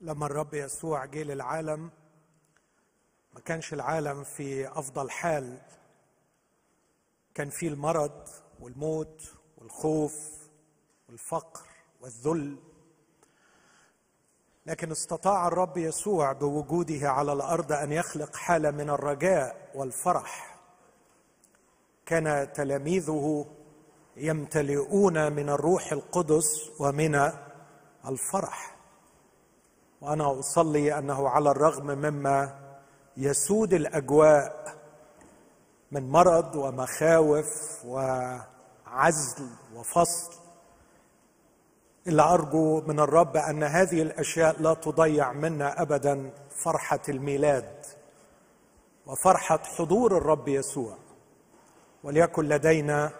لما الرب يسوع جه للعالم ما كانش العالم في أفضل حال. كان فيه المرض والموت والخوف والفقر والذل. لكن استطاع الرب يسوع بوجوده على الأرض أن يخلق حالة من الرجاء والفرح. كان تلاميذه يمتلئون من الروح القدس ومن الفرح. وأنا أصلي أنه على الرغم مما يسود الأجواء من مرض ومخاوف وعزل وفصل إلا أرجو من الرب أن هذه الأشياء لا تضيع منا ابدا فرحة الميلاد وفرحة حضور الرب يسوع. وليكن لدينا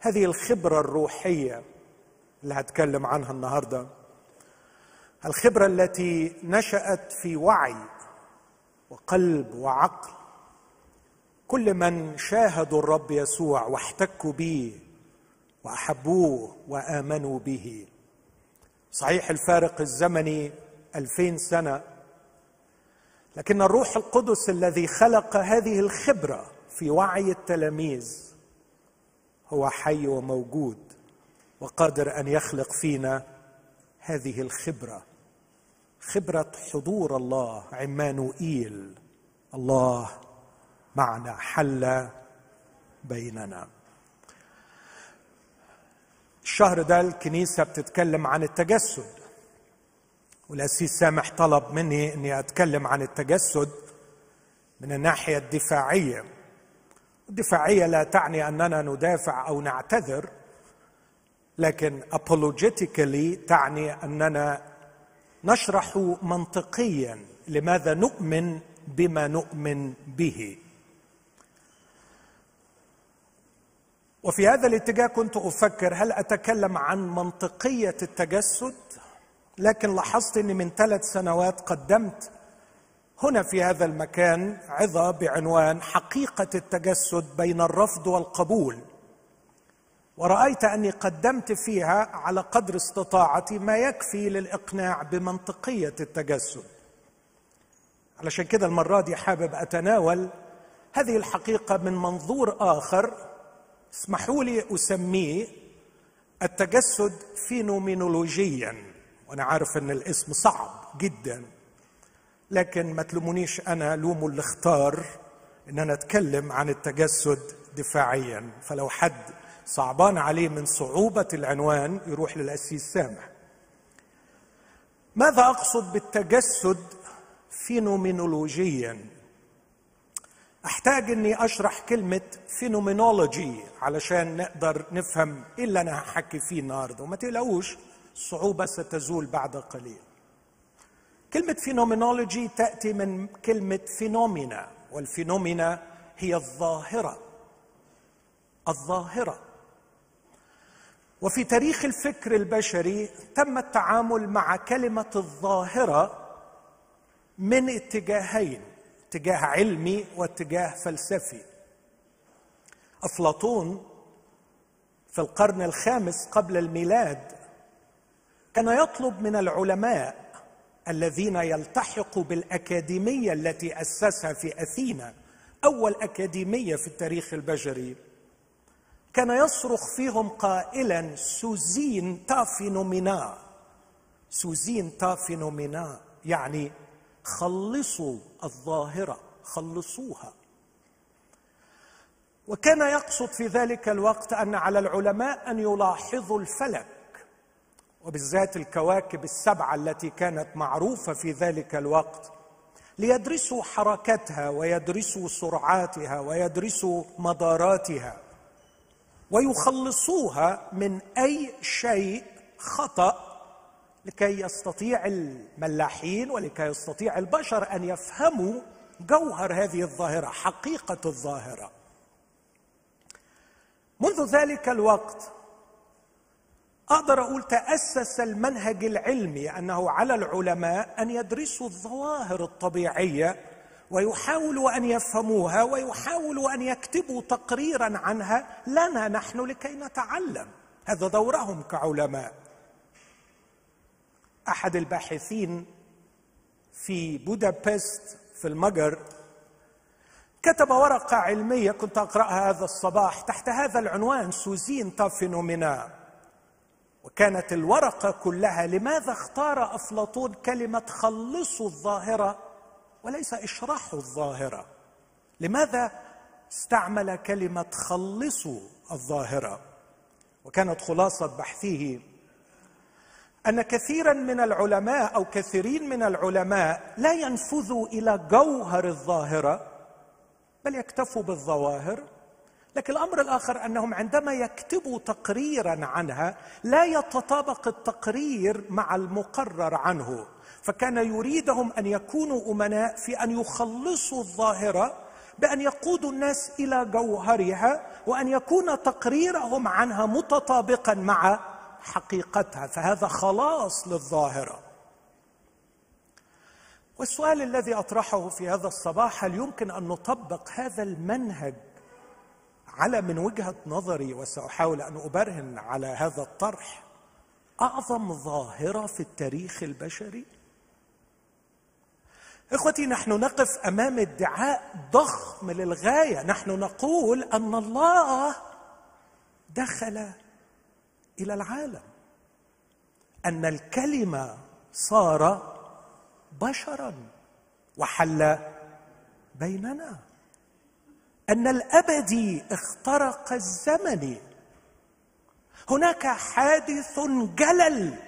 هذه الخبرة الروحية اللي هتكلم عنها النهارده. الخبرة التي نشأت في وعي وقلب وعقل. كل من شاهدوا الرب يسوع واحتكوا به وأحبوه وآمنوا به. صحيح الفارق الزمني ألفين سنة لكن الروح القدس الذي خلق هذه الخبرة في وعي التلاميذ هو حي وموجود وقادر أن يخلق فينا هذه الخبرة. خبرة حضور الله عمانوئيل. الله معنا حل بيننا. الشهر ده الكنيسة بتتكلم عن التجسد. والأسيس سامح طلب مني إني أتكلم عن التجسد من الناحية الدفاعية. الدفاعية لا تعني أننا ندافع أو نعتذر لكن apologetically تعني أننا نشرح منطقيا لماذا نؤمن بما نؤمن به. وفي هذا الاتجاه كنت أفكر هل أتكلم عن منطقية التجسد؟ لكن لاحظت إني من ثلاث سنوات قدمت هنا في هذا المكان عظة بعنوان حقيقة التجسد بين الرفض والقبول. ورأيت أني قدمت فيها على قدر استطاعتي ما يكفي للإقناع بمنطقية التجسد. علشان كده المرة دي حابب أتناول هذه الحقيقة من منظور آخر. اسمحوا لي أسميه التجسد فينومينولوجيا وأنا عارف أن الاسم صعب جدا لكن ما تلومونيش أنا لوموا اللي اختار إن أنا أتكلم عن التجسد دفاعيا. فلو حد صعبان عليه من صعوبة العنوان يروح للقسيس سامح. ماذا أقصد بالتجسد فينومينولوجيا؟ أحتاج إني أشرح كلمة فينومينولوجي علشان نقدر نفهم إيه اللي أنا هحكي فيه النهارده وما تقلقوش الصعوبه ستزول بعد قليل. كلمة فينومينولوجي تأتي من كلمة فينومينا والفينومينا هي الظاهرة. الظاهرة. وفي تاريخ الفكر البشري تم التعامل مع كلمة الظاهرة من اتجاهين اتجاه علمي واتجاه فلسفي. أفلاطون في القرن الخامس قبل الميلاد كان يطلب من العلماء الذين يلتحقوا بالأكاديمية التي أسسها في أثينا أول أكاديمية في التاريخ البشري. كان يصرخ فيهم قائلا سوزين تا فينومينا سوزين تا فينومينا يعني خلصوا الظاهرة خلصوها. وكان يقصد في ذلك الوقت أن على العلماء أن يلاحظوا الفلك وبالذات الكواكب السبعة التي كانت معروفة في ذلك الوقت ليدرسوا حركتها ويدرسوا سرعاتها ويدرسوا مداراتها. ويخلصوها من أي شيء خطأ لكي يستطيع الملاحين ولكي يستطيع البشر أن يفهموا جوهر هذه الظاهرة حقيقة الظاهرة. منذ ذلك الوقت أقدر أقول تأسس المنهج العلمي أنه على العلماء أن يدرسوا الظواهر الطبيعية ويحاولوا أن يفهموها ويحاولوا أن يكتبوا تقريرا عنها لنا نحن لكي نتعلم. هذا دورهم كعلماء. أحد الباحثين في بودابست في المجر كتب ورقة علمية كنت أقرأها هذا الصباح تحت هذا العنوان سوزين تافينومينا. وكانت الورقة كلها لماذا اختار أفلاطون كلمة خلصوا الظاهرة وليس اشرحوا الظاهرة. لماذا استعمل كلمة خلصوا الظاهرة؟ وكانت خلاصة بحثه أن كثيرا من العلماء أو كثيرين من العلماء لا ينفذوا إلى جوهر الظاهرة بل يكتفوا بالظواهر. لكن الأمر الآخر أنهم عندما يكتبوا تقريرا عنها لا يتطابق التقرير مع المقرر عنه فكان يريدهم أن يكونوا أمناء في أن يخلصوا الظاهرة بأن يقودوا الناس إلى جوهرها وأن يكون تقريرهم عنها متطابقا مع حقيقتها فهذا خلاص للظاهرة. والسؤال الذي أطرحه في هذا الصباح هل يمكن أن نطبق هذا المنهج على من وجهة نظري وسأحاول أن أبرهن على هذا الطرح أعظم ظاهرة في التاريخ البشري؟ إخوتي نحن نقف أمام ادعاء ضخم للغاية. نحن نقول أن الله دخل إلى العالم أن الكلمة صار بشرا وحل بيننا. أن الابدي اخترق الزمن. هناك حادث جلل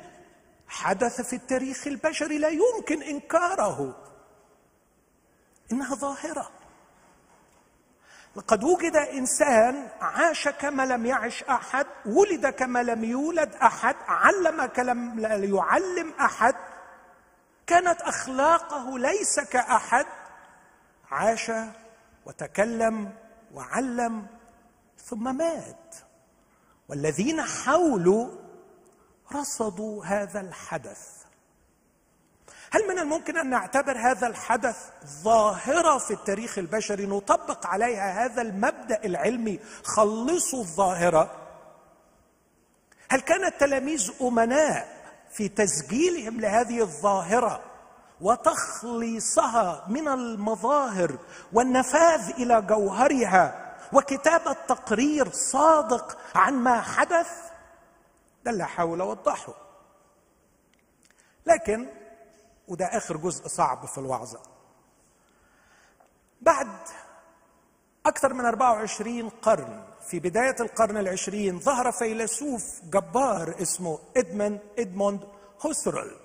حدث في التاريخ البشري لا يمكن إنكاره. إنها ظاهرة. لقد وجد إنسان عاش كما لم يعش أحد ولد كما لم يولد أحد علم كلم لا يعلم أحد. كانت أخلاقه ليس كأحد. عاش وتكلم وعلم ثم مات. والذين حولوا رصدوا هذا الحدث. هل من الممكن أن نعتبر هذا الحدث ظاهرة في التاريخ البشري نطبق عليها هذا المبدأ العلمي خلصوا الظاهرة؟ هل كان التلاميذ أمناء في تسجيلهم لهذه الظاهرة؟ وتخليصها من المظاهر والنفاذ إلى جوهرها وكتابه تقرير صادق عن ما حدث ده اللي احاول اوضحه لكن وده آخر جزء صعب في الوعظة. بعد أكثر من 24 قرن في بداية القرن العشرين ظهر فيلسوف جبار اسمه إدمن إدموند هوسرل.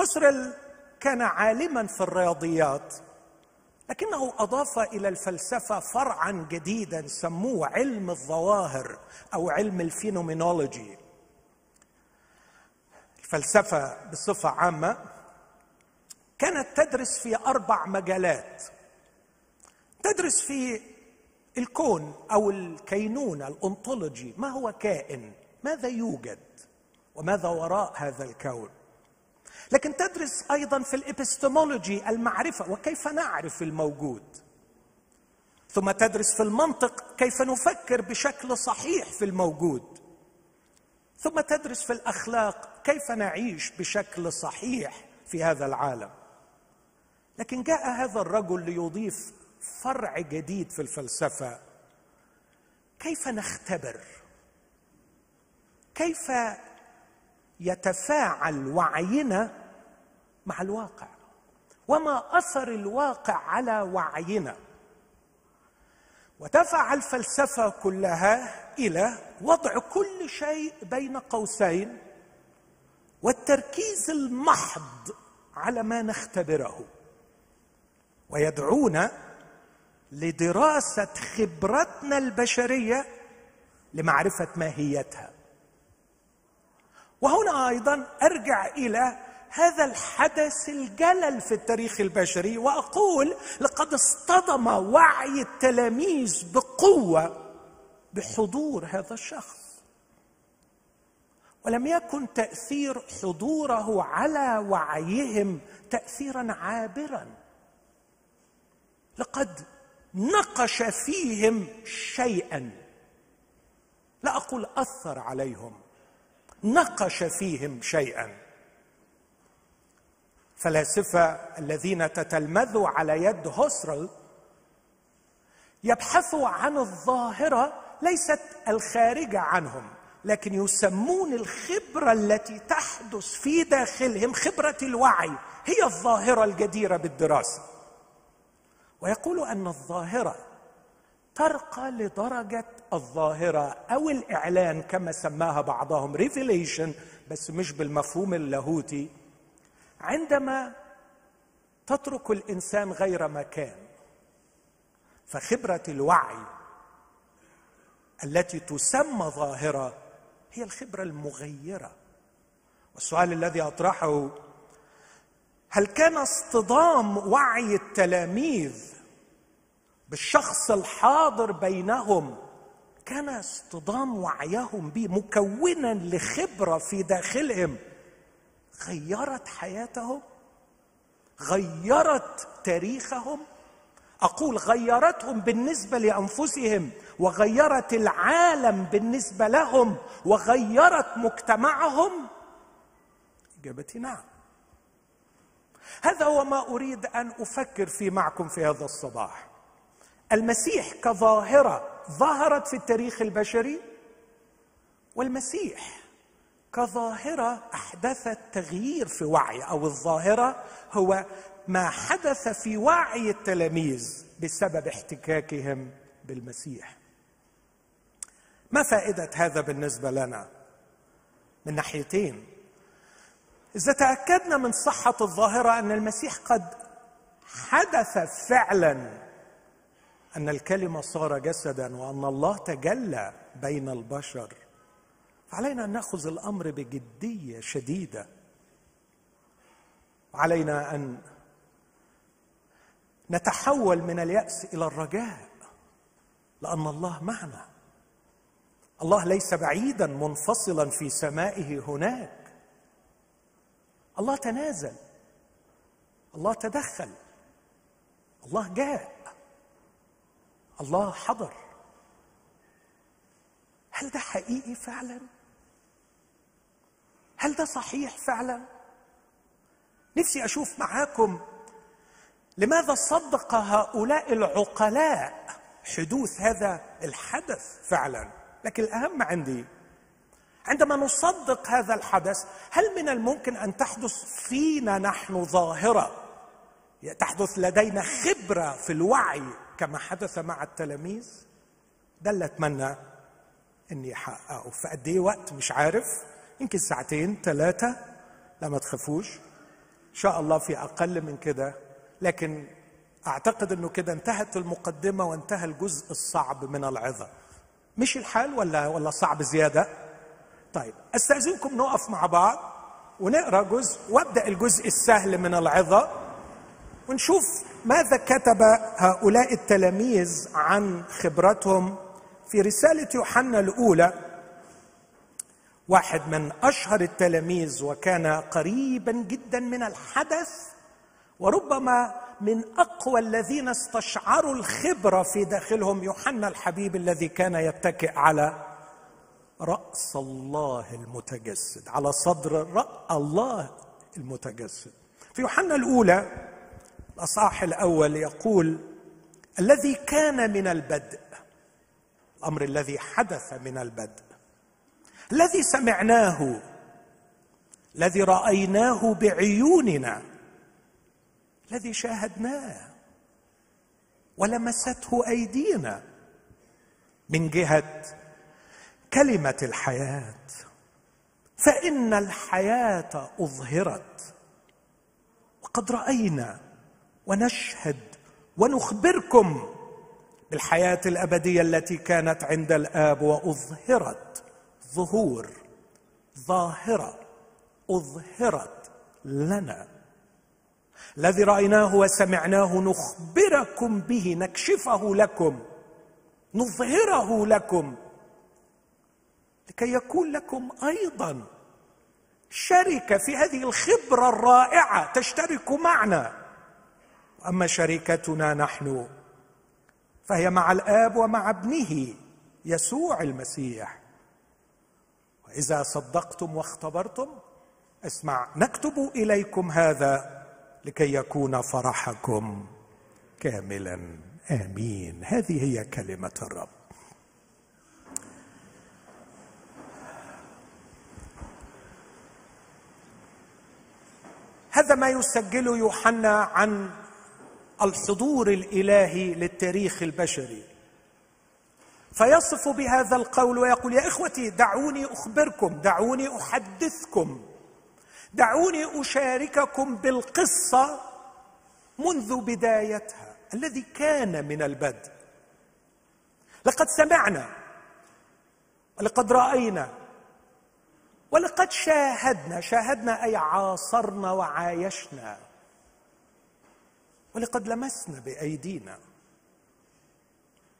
هوسرل كان عالما في الرياضيات لكنه أضاف إلى الفلسفة فرعا جديدا سموه علم الظواهر أو علم الفينومينولوجي. الفلسفة بصفة عامة كانت تدرس في أربع مجالات. تدرس في الكون أو الكينونة الأنطولوجي ما هو كائن؟ ماذا يوجد؟ وماذا وراء هذا الكون؟ لكن تدرس أيضا في الإبستمولوجي المعرفة وكيف نعرف الموجود. ثم تدرس في المنطق كيف نفكر بشكل صحيح في الموجود. ثم تدرس في الأخلاق كيف نعيش بشكل صحيح في هذا العالم. لكن جاء هذا الرجل ليضيف فرع جديد في الفلسفة. كيف نختبر؟ كيف يتفاعل وعينا مع الواقع. وما أثر الواقع على وعينا. ودفع الفلسفة كلها إلى وضع كل شيء بين قوسين والتركيز المحض على ما نختبره. ويدعونا لدراسة خبرتنا البشرية لمعرفة ماهيتها. وهنا أيضا أرجع إلى هذا الحدث الجلل في التاريخ البشري وأقول لقد اصطدم وعي التلاميذ بقوة بحضور هذا الشخص. ولم يكن تأثير حضوره على وعيهم تاثيرا عابرا. لقد نقش فيهم شيئا. لا أقول أثر عليهم نقش فيهم شيئا. فلاسفة الذين تتلمذوا على يد هوسرل يبحثوا عن الظاهرة ليست الخارجة عنهم لكن يسمون الخبرة التي تحدث في داخلهم خبرة الوعي هي الظاهرة الجديرة بالدراسة. ويقول أن الظاهرة ترقى لدرجة الظاهرة أو الإعلان كما سماها بعضهم ريفيليشن بس مش بالمفهوم اللاهوتي. عندما تترك الإنسان غير مكان فخبرة الوعي التي تسمى ظاهرة هي الخبرة المغيرة. والسؤال الذي أطرحه هل كان اصطدام وعي التلاميذ بالشخص الحاضر بينهم كان اصطدام وعيهم به مكونا لخبرة في داخلهم؟ غيرت حياتهم غيرت تاريخهم. أقول غيرتهم بالنسبة لأنفسهم وغيرت العالم بالنسبة لهم وغيرت مجتمعهم. إجابتي نعم. هذا هو ما أريد أن أفكر فيه معكم في هذا الصباح. المسيح كظاهرة ظهرت في التاريخ البشري والمسيح كظاهرة احدثت تغيير في وعي أو الظاهرة هو ما حدث في وعي التلاميذ بسبب احتكاكهم بالمسيح. ما فائدة هذا بالنسبة لنا؟ من ناحيتين. إذا تأكدنا من صحة الظاهرة أن المسيح قد حدث فعلا أن الكلمة صار جسدا وأن الله تجلى بين البشر. فعلينا أن نأخذ الأمر بجدية شديدة. علينا أن نتحول من اليأس إلى الرجاء لأن الله معنا. الله ليس بعيدا منفصلا في سمائه هناك. الله تنازل الله تدخل الله جاء الله حضر. هل ده حقيقي فعلا؟ هل ده صحيح فعلا؟ نفسي أشوف معاكم لماذا صدق هؤلاء العقلاء حدوث هذا الحدث فعلا. لكن الأهم عندي عندما نصدق هذا الحدث هل من الممكن أن تحدث فينا نحن ظاهرة؟ تحدث لدينا خبرة في الوعي كما حدث مع التلاميذ؟ ده اللي اتمنى إني احققه في قد إيه وقت مش عارف. يمكن ساعتين ثلاثة لا ما تخافوش. إن شاء الله في أقل من كده. لكن أعتقد إنه كده انتهت المقدمة وانتهى الجزء الصعب من العظة. مش الحال ولا ولا صعب زيادة؟ طيب أستأذنكم نقف مع بعض ونقرأ جزء وأبدأ الجزء السهل من العظة. ونشوف ماذا كتب هؤلاء التلاميذ عن خبرتهم في رسالة يوحنا الأولى. واحد من أشهر التلاميذ وكان قريبا جدا من الحدث وربما من أقوى الذين استشعروا الخبرة في داخلهم يوحنا الحبيب الذي كان يتكئ على رأس الله المتجسد على صدر رأس الله المتجسد. في يوحنا الأولى الأصحاح الأول يقول الذي كان من البدء الأمر الذي حدث من البدء. الذي سمعناه الذي رأيناه بعيوننا الذي شاهدناه ولمسته أيدينا من جهة كلمة الحياة. فإن الحياة أظهرت وقد رأينا ونشهد ونخبركم بالحياة الأبدية التي كانت عند الآب وأظهرت. ظهور ظاهرة أظهرت لنا. الذي رأيناه وسمعناه نخبركم به نكشفه لكم نظهره لكم لكي يكون لكم أيضا شركه في هذه الخبرة الرائعة تشتركوا معنا. وأما شركتنا نحن فهي مع الآب ومع ابنه يسوع المسيح. واذا صدقتم واختبرتم اسمع نكتب إليكم هذا لكي يكون فرحكم كاملا. آمين. هذه هي كلمة الرب. هذا ما يسجله يوحنا عن الحضور الإلهي للتاريخ البشري. فيصف بهذا القول ويقول يا إخوتي دعوني أخبركم دعوني أحدثكم دعوني أشارككم بالقصة منذ بدايتها الذي كان من البدء. لقد سمعنا ولقد رأينا ولقد شاهدنا شاهدنا أي عاصرنا وعايشنا ولقد لمسنا بأيدينا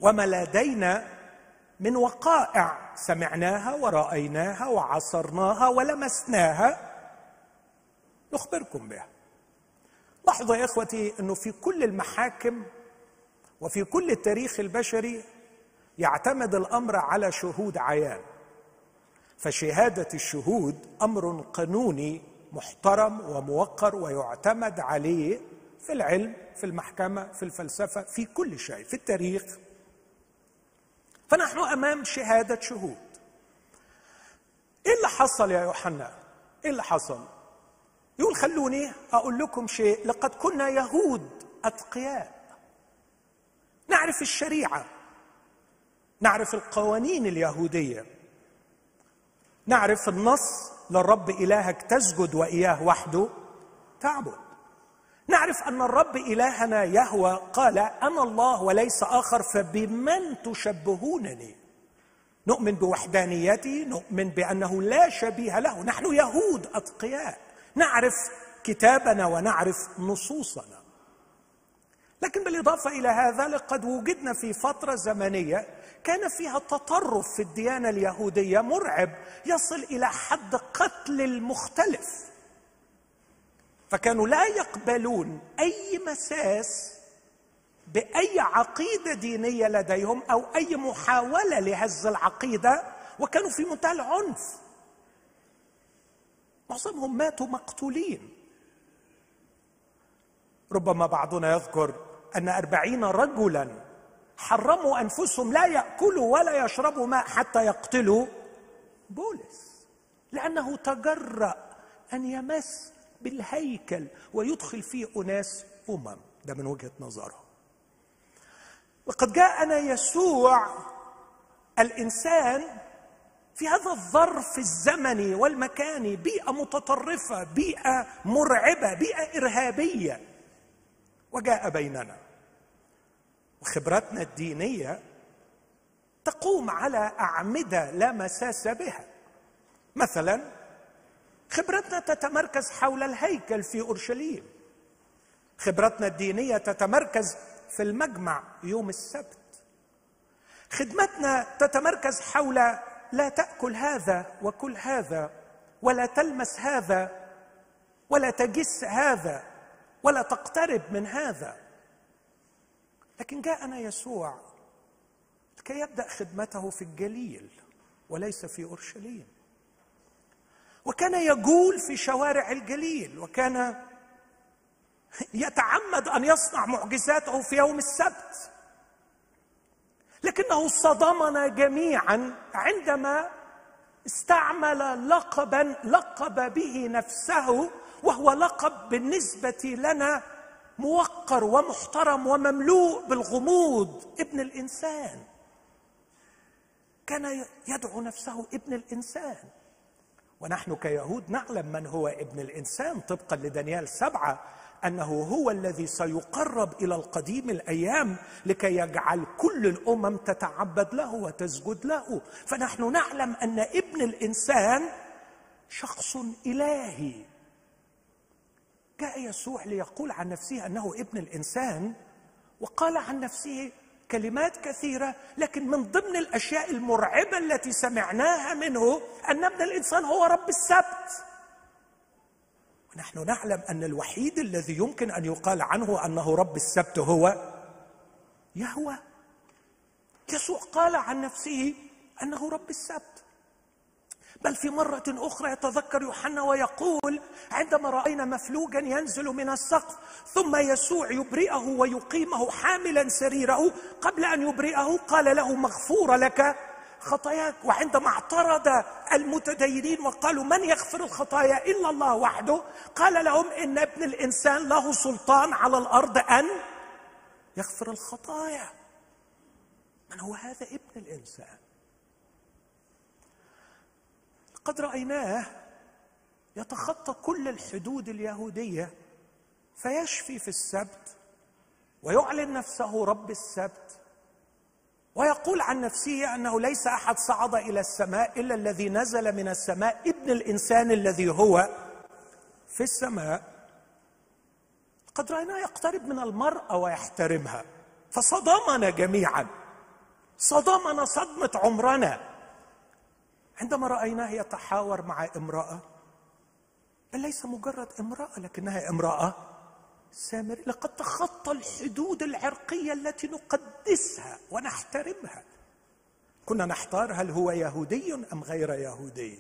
وما لدينا من وقائع سمعناها ورأيناها وعصرناها ولمسناها. نخبركم بها. لاحظوا يا إخوتي إنه في كل المحاكم وفي كل التاريخ البشري يعتمد الأمر على شهود عيان. فشهادة الشهود أمر قانوني محترم وموقر ويعتمد عليه في العلم في المحكمة في الفلسفة في كل شيء في التاريخ. فنحن أمام شهادة شهود. إيه اللي حصل يا يوحنا؟ إيه اللي حصل؟ يقول خلوني أقول لكم شيء. لقد كنا يهود أتقياء. نعرف الشريعة. نعرف القوانين اليهودية. نعرف النص للرب إلهك تسجد وإياه وحده تعبد. نعرف أن الرب إلهنا يهوى قال أنا الله وليس آخر فبمن تشبهونني؟ نؤمن بوحدانيته نؤمن بأنه لا شبيه له نحن يهود أتقياء نعرف كتابنا ونعرف نصوصنا. لكن بالإضافة إلى هذا لقد وجدنا في فترة زمنية كان فيها تطرف في الديانة اليهودية مرعب يصل إلى حد قتل المختلف. فكانوا لا يقبلون أي مساس بأي عقيدة دينية لديهم أو أي محاولة لهز العقيدة وكانوا في منتهى العنف. معظمهم ماتوا مقتولين. ربما بعضنا يذكر أن أربعين رجلا حرموا أنفسهم لا يأكلوا ولا يشربوا ماء حتى يقتلوا بولس لأنه تجرأ أن يمس بالهيكل ويدخل فيه أناس أمم. ده من وجهة نظره. وقد جاءنا يسوع الإنسان في هذا الظرف الزمني والمكاني بيئة متطرفة بيئة مرعبة بيئة إرهابية. وجاء بيننا. وخبرتنا الدينية تقوم على أعمدة لا مساس بها. مثلا خبرتنا تتمركز حول الهيكل في أورشليم. خبرتنا الدينية تتمركز في المجمع يوم السبت. خدمتنا تتمركز حول لا تأكل هذا وكل هذا ولا تلمس هذا ولا تجس هذا ولا تقترب من هذا. لكن جاءنا يسوع لكي يبدأ خدمته في الجليل وليس في أورشليم. وكان يجول في شوارع الجليل وكان يتعمد أن يصنع معجزاته في يوم السبت. لكنه صدمنا جميعا عندما استعمل لقبا لقب به نفسه وهو لقب بالنسبة لنا موقر ومحترم ومملوء بالغموض ابن الإنسان. كان يدعو نفسه ابن الإنسان. ونحن كيهود نعلم من هو ابن الإنسان طبقا لدانيال سبعة أنه هو الذي سيقرب إلى القديم الأيام لكي يجعل كل الأمم تتعبد له وتسجد له. فنحن نعلم أن ابن الإنسان شخص إلهي. جاء يسوع ليقول عن نفسه أنه ابن الإنسان وقال عن نفسه كلمات كثيرة لكن من ضمن الأشياء المرعبة التي سمعناها منه أن ابن الإنسان هو رب السبت. ونحن نعلم أن الوحيد الذي يمكن أن يقال عنه أنه رب السبت هو يهوى. يسوع قال عن نفسه أنه رب السبت. بل في مرة أخرى يتذكر يوحنا ويقول عندما رأينا مفلوجا ينزل من السقف ثم يسوع يبرئه ويقيمه حاملا سريره قبل أن يبرئه قال له مغفورة لك خطاياك. وعندما اعترض المتدينين وقالوا من يغفر الخطايا إلا الله وحده؟ قال لهم إن ابن الإنسان له سلطان على الأرض أن يغفر الخطايا. من هو هذا ابن الإنسان؟ قد رأيناه يتخطى كل الحدود اليهودية فيشفي في السبت ويعلن نفسه رب السبت ويقول عن نفسه أنه ليس أحد صعد إلى السماء إلا الذي نزل من السماء ابن الإنسان الذي هو في السماء. قد رأيناه يقترب من المرأة ويحترمها. فصدمنا جميعا. صدمنا صدمة عمرنا. عندما رأيناه يتحاور مع امرأة بل ليس مجرد امرأة لكنها امرأة سامري لقد تخطى الحدود العرقية التي نقدسها ونحترمها. كنا نحتار هل هو يهودي أم غير يهودي.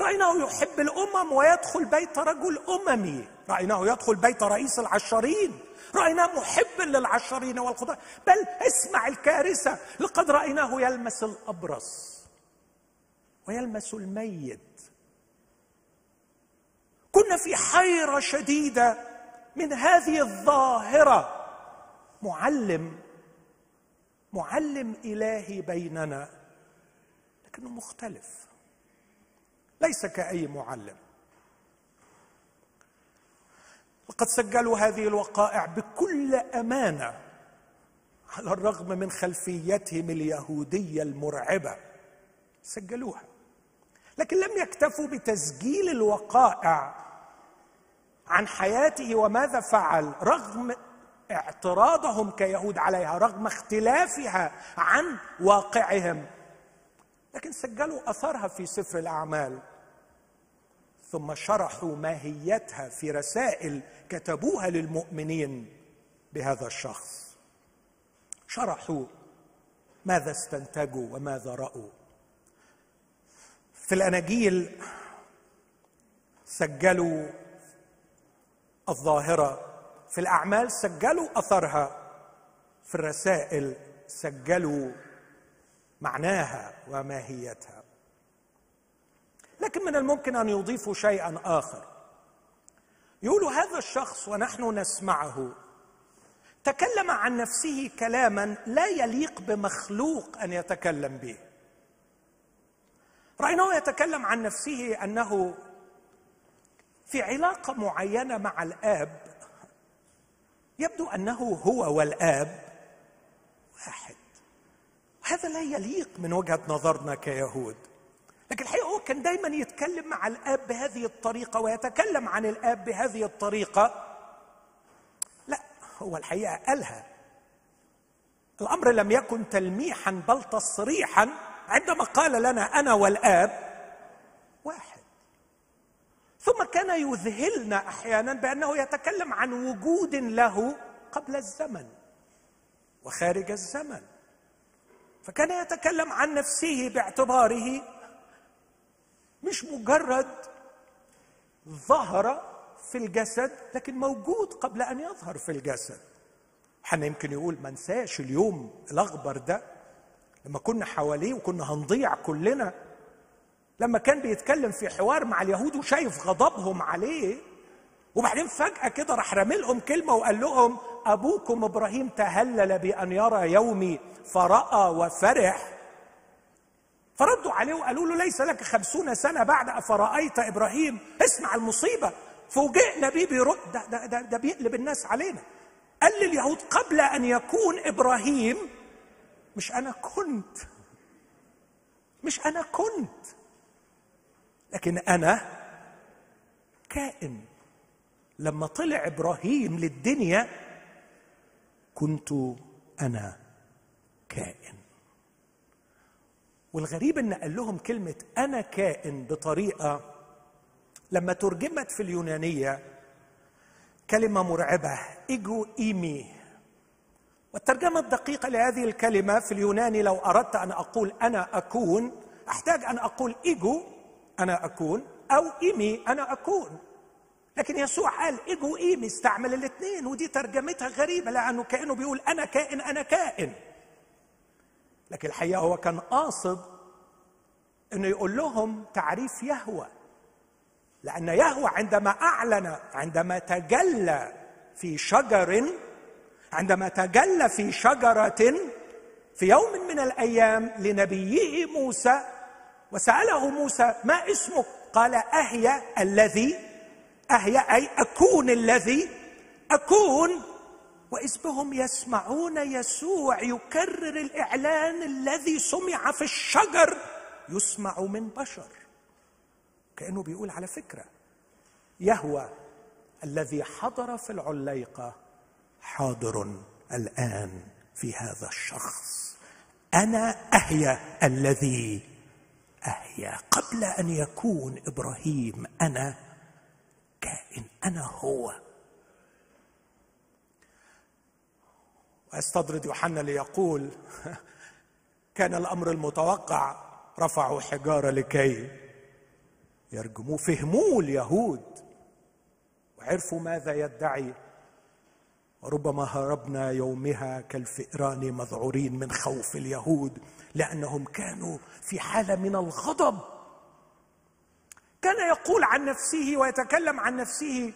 رأيناه يحب الأمم ويدخل بيت رجل أممي. رأيناه يدخل بيت رئيس العشرين. رايناه محبا للعشرين والخضار بل اسمع الكارثة. لقد رأيناه يلمس الأبرص. ويلمس الميت. كنا في حيرة شديدة من هذه الظاهرة. معلم معلم إلهي بيننا لكنه مختلف. ليس كأي معلم. لقد سجلوا هذه الوقائع بكل أمانة على الرغم من خلفيتهم اليهودية المرعبة. سجلوها. لكن لم يكتفوا بتسجيل الوقائع عن حياته وماذا فعل رغم اعتراضهم كيهود عليها رغم اختلافها عن واقعهم. لكن سجلوا أثرها في سفر الأعمال ثم شرحوا ماهيتها في رسائل كتبوها للمؤمنين بهذا الشخص. شرحوا ماذا استنتجوا وماذا رأوا. في الأناجيل سجلوا الظاهرة في الأعمال سجلوا أثرها في الرسائل سجلوا معناها وماهيتها. لكن من الممكن أن يضيفوا شيئا آخر. يقولوا هذا الشخص ونحن نسمعه تكلم عن نفسه كلاما لا يليق بمخلوق أن يتكلم به. رأيناه يتكلم عن نفسه أنه في علاقة معينة مع الآب يبدو أنه هو والآب واحد. هذا لا يليق من وجهة نظرنا كيهود. لكن الحقيقة هو كان دايما يتكلم مع الآب بهذه الطريقة ويتكلم عن الآب بهذه الطريقة. لا هو الحقيقة قالها. الأمر لم يكن تلميحا بل تصريحا. عندما قال لنا أنا والآب واحد. ثم كان يذهلنا أحيانا بأنه يتكلم عن وجود له قبل الزمن وخارج الزمن. فكان يتكلم عن نفسه باعتباره مش مجرد ظهر في الجسد لكن موجود قبل أن يظهر في الجسد. حنا يمكن يقول ما نساش اليوم الاخبر ده. لما كنا حواليه وكنا هنضيع كلنا لما كان بيتكلم في حوار مع اليهود وشايف غضبهم عليه وبعدين فجأة كده راح لهم كلمة وقال لهم أبوكم إبراهيم تهلل بأن يرى يومي فرأى وفرح. فردوا عليه وقالوا له ليس لك خمسون سنة بعد أفرأيت إبراهيم؟ اسمع المصيبة فوجئنا بيه بيرد ده, ده, ده, ده بيقلب الناس علينا. قال لليهود قبل أن يكون إبراهيم مش أنا كنت. مش أنا كنت. لكن أنا كائن. لما طلع إبراهيم للدنيا كنت أنا كائن. والغريب إن قال لهم كلمة أنا كائن بطريقة لما ترجمت في اليونانية كلمة مرعبة إيجو إيمي. والترجمة الدقيقة لهذه الكلمة في اليوناني لو أردت أن أقول أنا أكون أحتاج أن أقول إيجو أنا أكون أو إيمي أنا أكون. لكن يسوع قال إيجو إيمي استعمل الاثنين. ودي ترجمتها غريبة لأنه كأنه بيقول أنا كائن أنا كائن. لكن الحقيقة هو كان قاصد إنه يقول لهم تعريف يهوى. لأن يهوى عندما أعلن عندما تجلى في شجر عندما تجلى في شجرة في يوم من الأيام لنبيه موسى وسأله موسى ما اسمك؟ قال اهيا الذي اهيا أي أكون الذي أكون واذ بهم يسمعون يسوع يكرر الإعلان الذي سمع في الشجر يسمع من بشر. كأنه بيقول على فكرة يهوى الذي حضر في العليقة حاضر الآن في هذا الشخص. أنا اهيا الذي اهيا قبل أن يكون إبراهيم أنا كائن. أنا هو. واستطرد يوحنا ليقول كان الأمر المتوقع. رفعوا حجارة لكي يرجموه فهموه اليهود. وعرفوا ماذا يدعي وربما هربنا يومها كالفئران مذعورين من خوف اليهود لأنهم كانوا في حالة من الغضب. كان يقول عن نفسه ويتكلم عن نفسه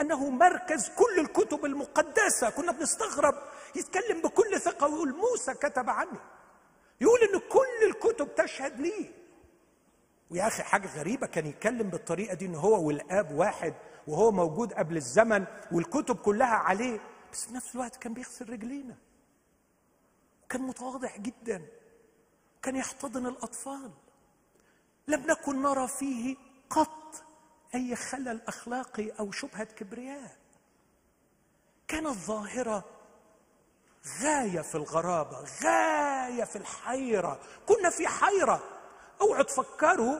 أنه مركز كل الكتب المقدسة. كنا بنستغرب يتكلم بكل ثقة ويقول موسى كتب عني. يقول إن كل الكتب تشهد لي. ويا أخي حاجة غريبة كان يتكلم بالطريقة دي إن هو والآب واحد وهو موجود قبل الزمن والكتب كلها عليه. بس في نفس الوقت كان بيغسل رجلينا. وكان متواضع جدا. كان يحتضن الأطفال. لم نكن نرى فيه قط أي خلل أخلاقي أو شبهة كبرياء. كانت ظاهره غاية في الغرابة غاية في الحيرة. كنا في حيرة. اوعوا تفكروا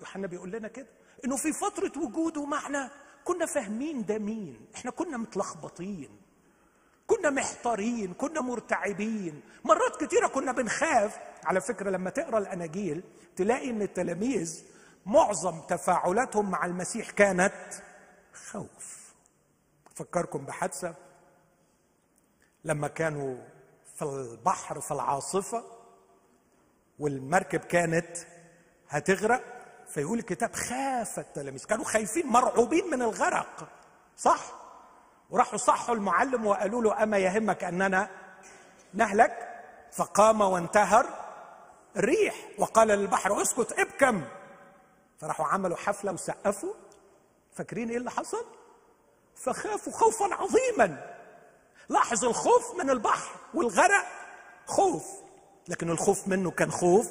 يوحنا بيقول لنا كده إنه في فترة وجوده معنا كنا فاهمين ده مين. إحنا كنا متلخبطين. كنا محتارين كنا مرتعبين. مرات كتيرة كنا بنخاف. على فكرة لما تقرأ الأناجيل تلاقي إن التلاميذ معظم تفاعلاتهم مع المسيح كانت خوف. أفكركم بحادثة؟ لما كانوا في البحر في العاصفة والمركب كانت هتغرق فيقول الكتاب خاف التلاميذ. كانوا خايفين مرعوبين من الغرق. صح؟ وراحوا صحوا المعلم وقالوا له أما يهمك أننا نهلك؟ فقام وانتهر الريح وقال للبحر اسكت ابكم. فراحوا عملوا حفلة وسقفوا. فاكرين إيه اللي حصل؟ فخافوا خوفا عظيما. لاحظ الخوف من البحر والغرق خوف. لكن الخوف منه كان خوف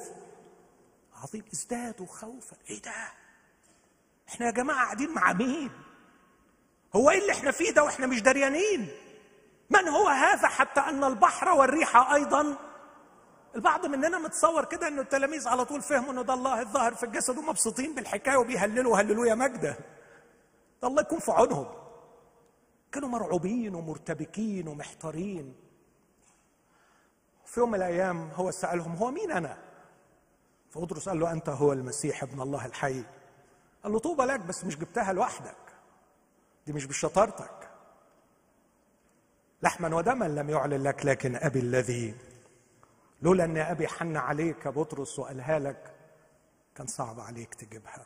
عظيم. ازدادوا خوفا. إيه ده؟ إحنا يا جماعة قاعدين مع مين؟ هو إيه اللي إحنا فيه ده وإحنا مش دريانين؟ من هو هذا حتى أن البحر والريح أيضا؟ البعض مننا متصور كده إنه التلاميذ على طول فهموا ان ده الله الظاهر في الجسد ومبسوطين بالحكاية وبيهللوا هللوا يا مجدة. ده الله يكون في عونهم. كانوا مرعوبين ومرتبكين ومحتارين. في يوم من الأيام هو سألهم هو مين أنا؟ فبطرس قال له أنت هو المسيح ابن الله الحي. قال له طوبى لك بس مش جبتها لوحدك. دي مش بشطارتك. لحما ودما لم يعلن لك لكن أبي الذي لولا أن أبي حن عليك بطرس وقالها لك كان صعب عليك تجيبها.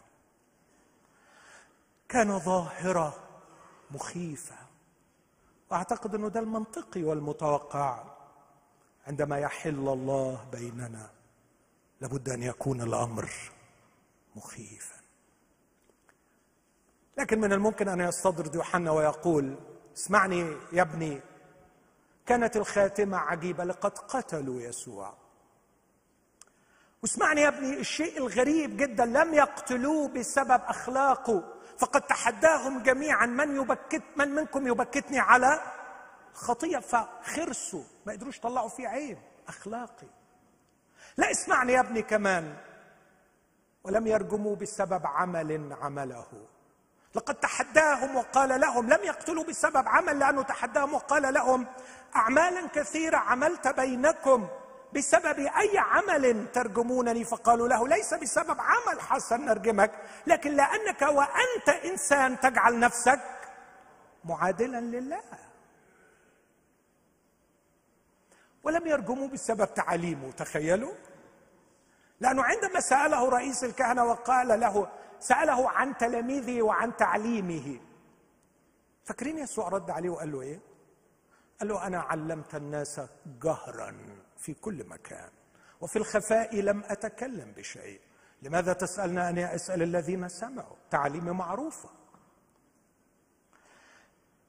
كان ظاهرة مخيفة. واعتقد إنه ده المنطقي والمتوقع. عندما يحل الله بيننا لابد أن يكون الأمر مخيفا. لكن من الممكن أن يستطرد يوحنا ويقول اسمعني يا ابني كانت الخاتمة عجيبة لقد قتلوا يسوع. واسمعني يا ابني الشيء الغريب جدا لم يقتلوه بسبب أخلاقه فقد تحداهم جميعا من يبكت من منكم يبكتني على خطيه فخرسوا ما قدروش يطلعوا فيه عيب أخلاقي. لا اسمعني يا ابني كمان ولم يرجموا بسبب عمل عمله. لقد تحداهم وقال لهم لم يقتلوا بسبب عمل لأنه تحداهم وقال لهم اعمالا كثيرة عملت بينكم بسبب أي عمل ترجمونني؟ فقالوا له ليس بسبب عمل حسن نرجمك لكن لأنك وأنت إنسان تجعل نفسك معادلا لله. ولم يرجموا بسبب تعاليمه تخيلوا؟ لأنه عندما سأله رئيس الكهنة وقال له سأله عن تلاميذه وعن تعليمه. فاكرين يسوع رد عليه وقال له إيه؟ قال له أنا علمت الناس جهرا في كل مكان وفي الخفاء لم أتكلم بشيء. لماذا تسألنا أن أسأل الذين سمعوا؟ تعليمي معروفة.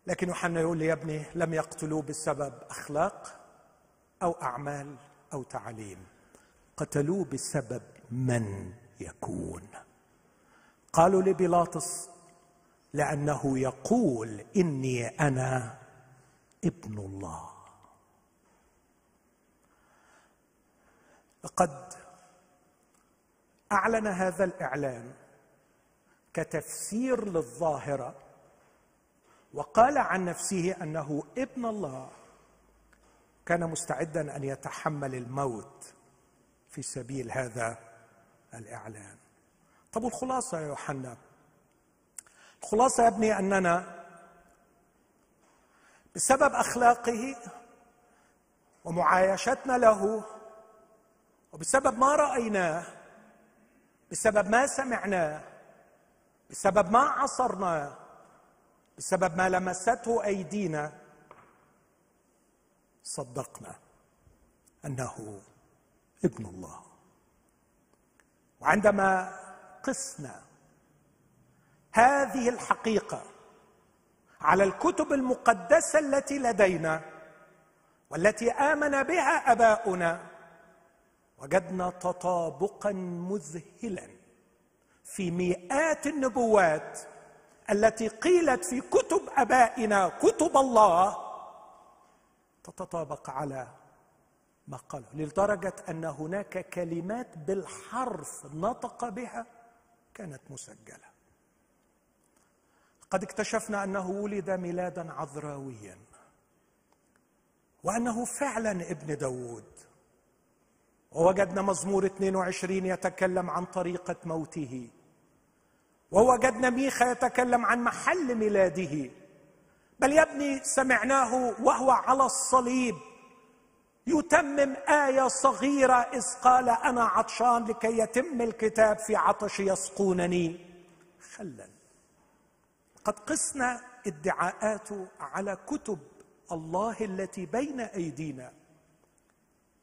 لكن يوحنا يقول لي يا ابني لم يقتلوا بسبب أخلاق أو أعمال أو تعليم قتلوه بسبب من يكون. قالوا لبيلاطس لأنه يقول إني أنا ابن الله. لقد أعلن هذا الإعلان كتفسير للظاهرة وقال عن نفسه أنه ابن الله. كان مستعدا أن يتحمل الموت في سبيل هذا الإعلان. طب الخلاصه يا يوحنا؟ الخلاصة يا ابني أننا بسبب أخلاقه ومعايشتنا له وبسبب ما رأيناه بسبب ما سمعناه بسبب ما عصرناه بسبب ما لمسته أيدينا صدقنا أنه ابن الله. وعندما قسنا. هذه الحقيقة على الكتب المقدسة التي لدينا والتي آمن بها آباؤنا وجدنا تطابقا مذهلا في مئات النبوات التي قيلت في كتب آبائنا كتب الله تتطابق على ما قاله لدرجة أن هناك كلمات بالحرف نطق بها كانت مسجلة. قد اكتشفنا أنه ولد ميلادا عذراويا وأنه فعلا ابن داوود. ووجدنا مزمور 22 يتكلم عن طريقة موته. ووجدنا ميخا يتكلم عن محل ميلاده. بل يا ابني سمعناه وهو على الصليب. يتمم آية صغيرة إذ قال أنا عطشان لكي يتم الكتاب في عطش يسقونني. خلا. قد قسنا ادعاءات على كتب الله التي بين أيدينا.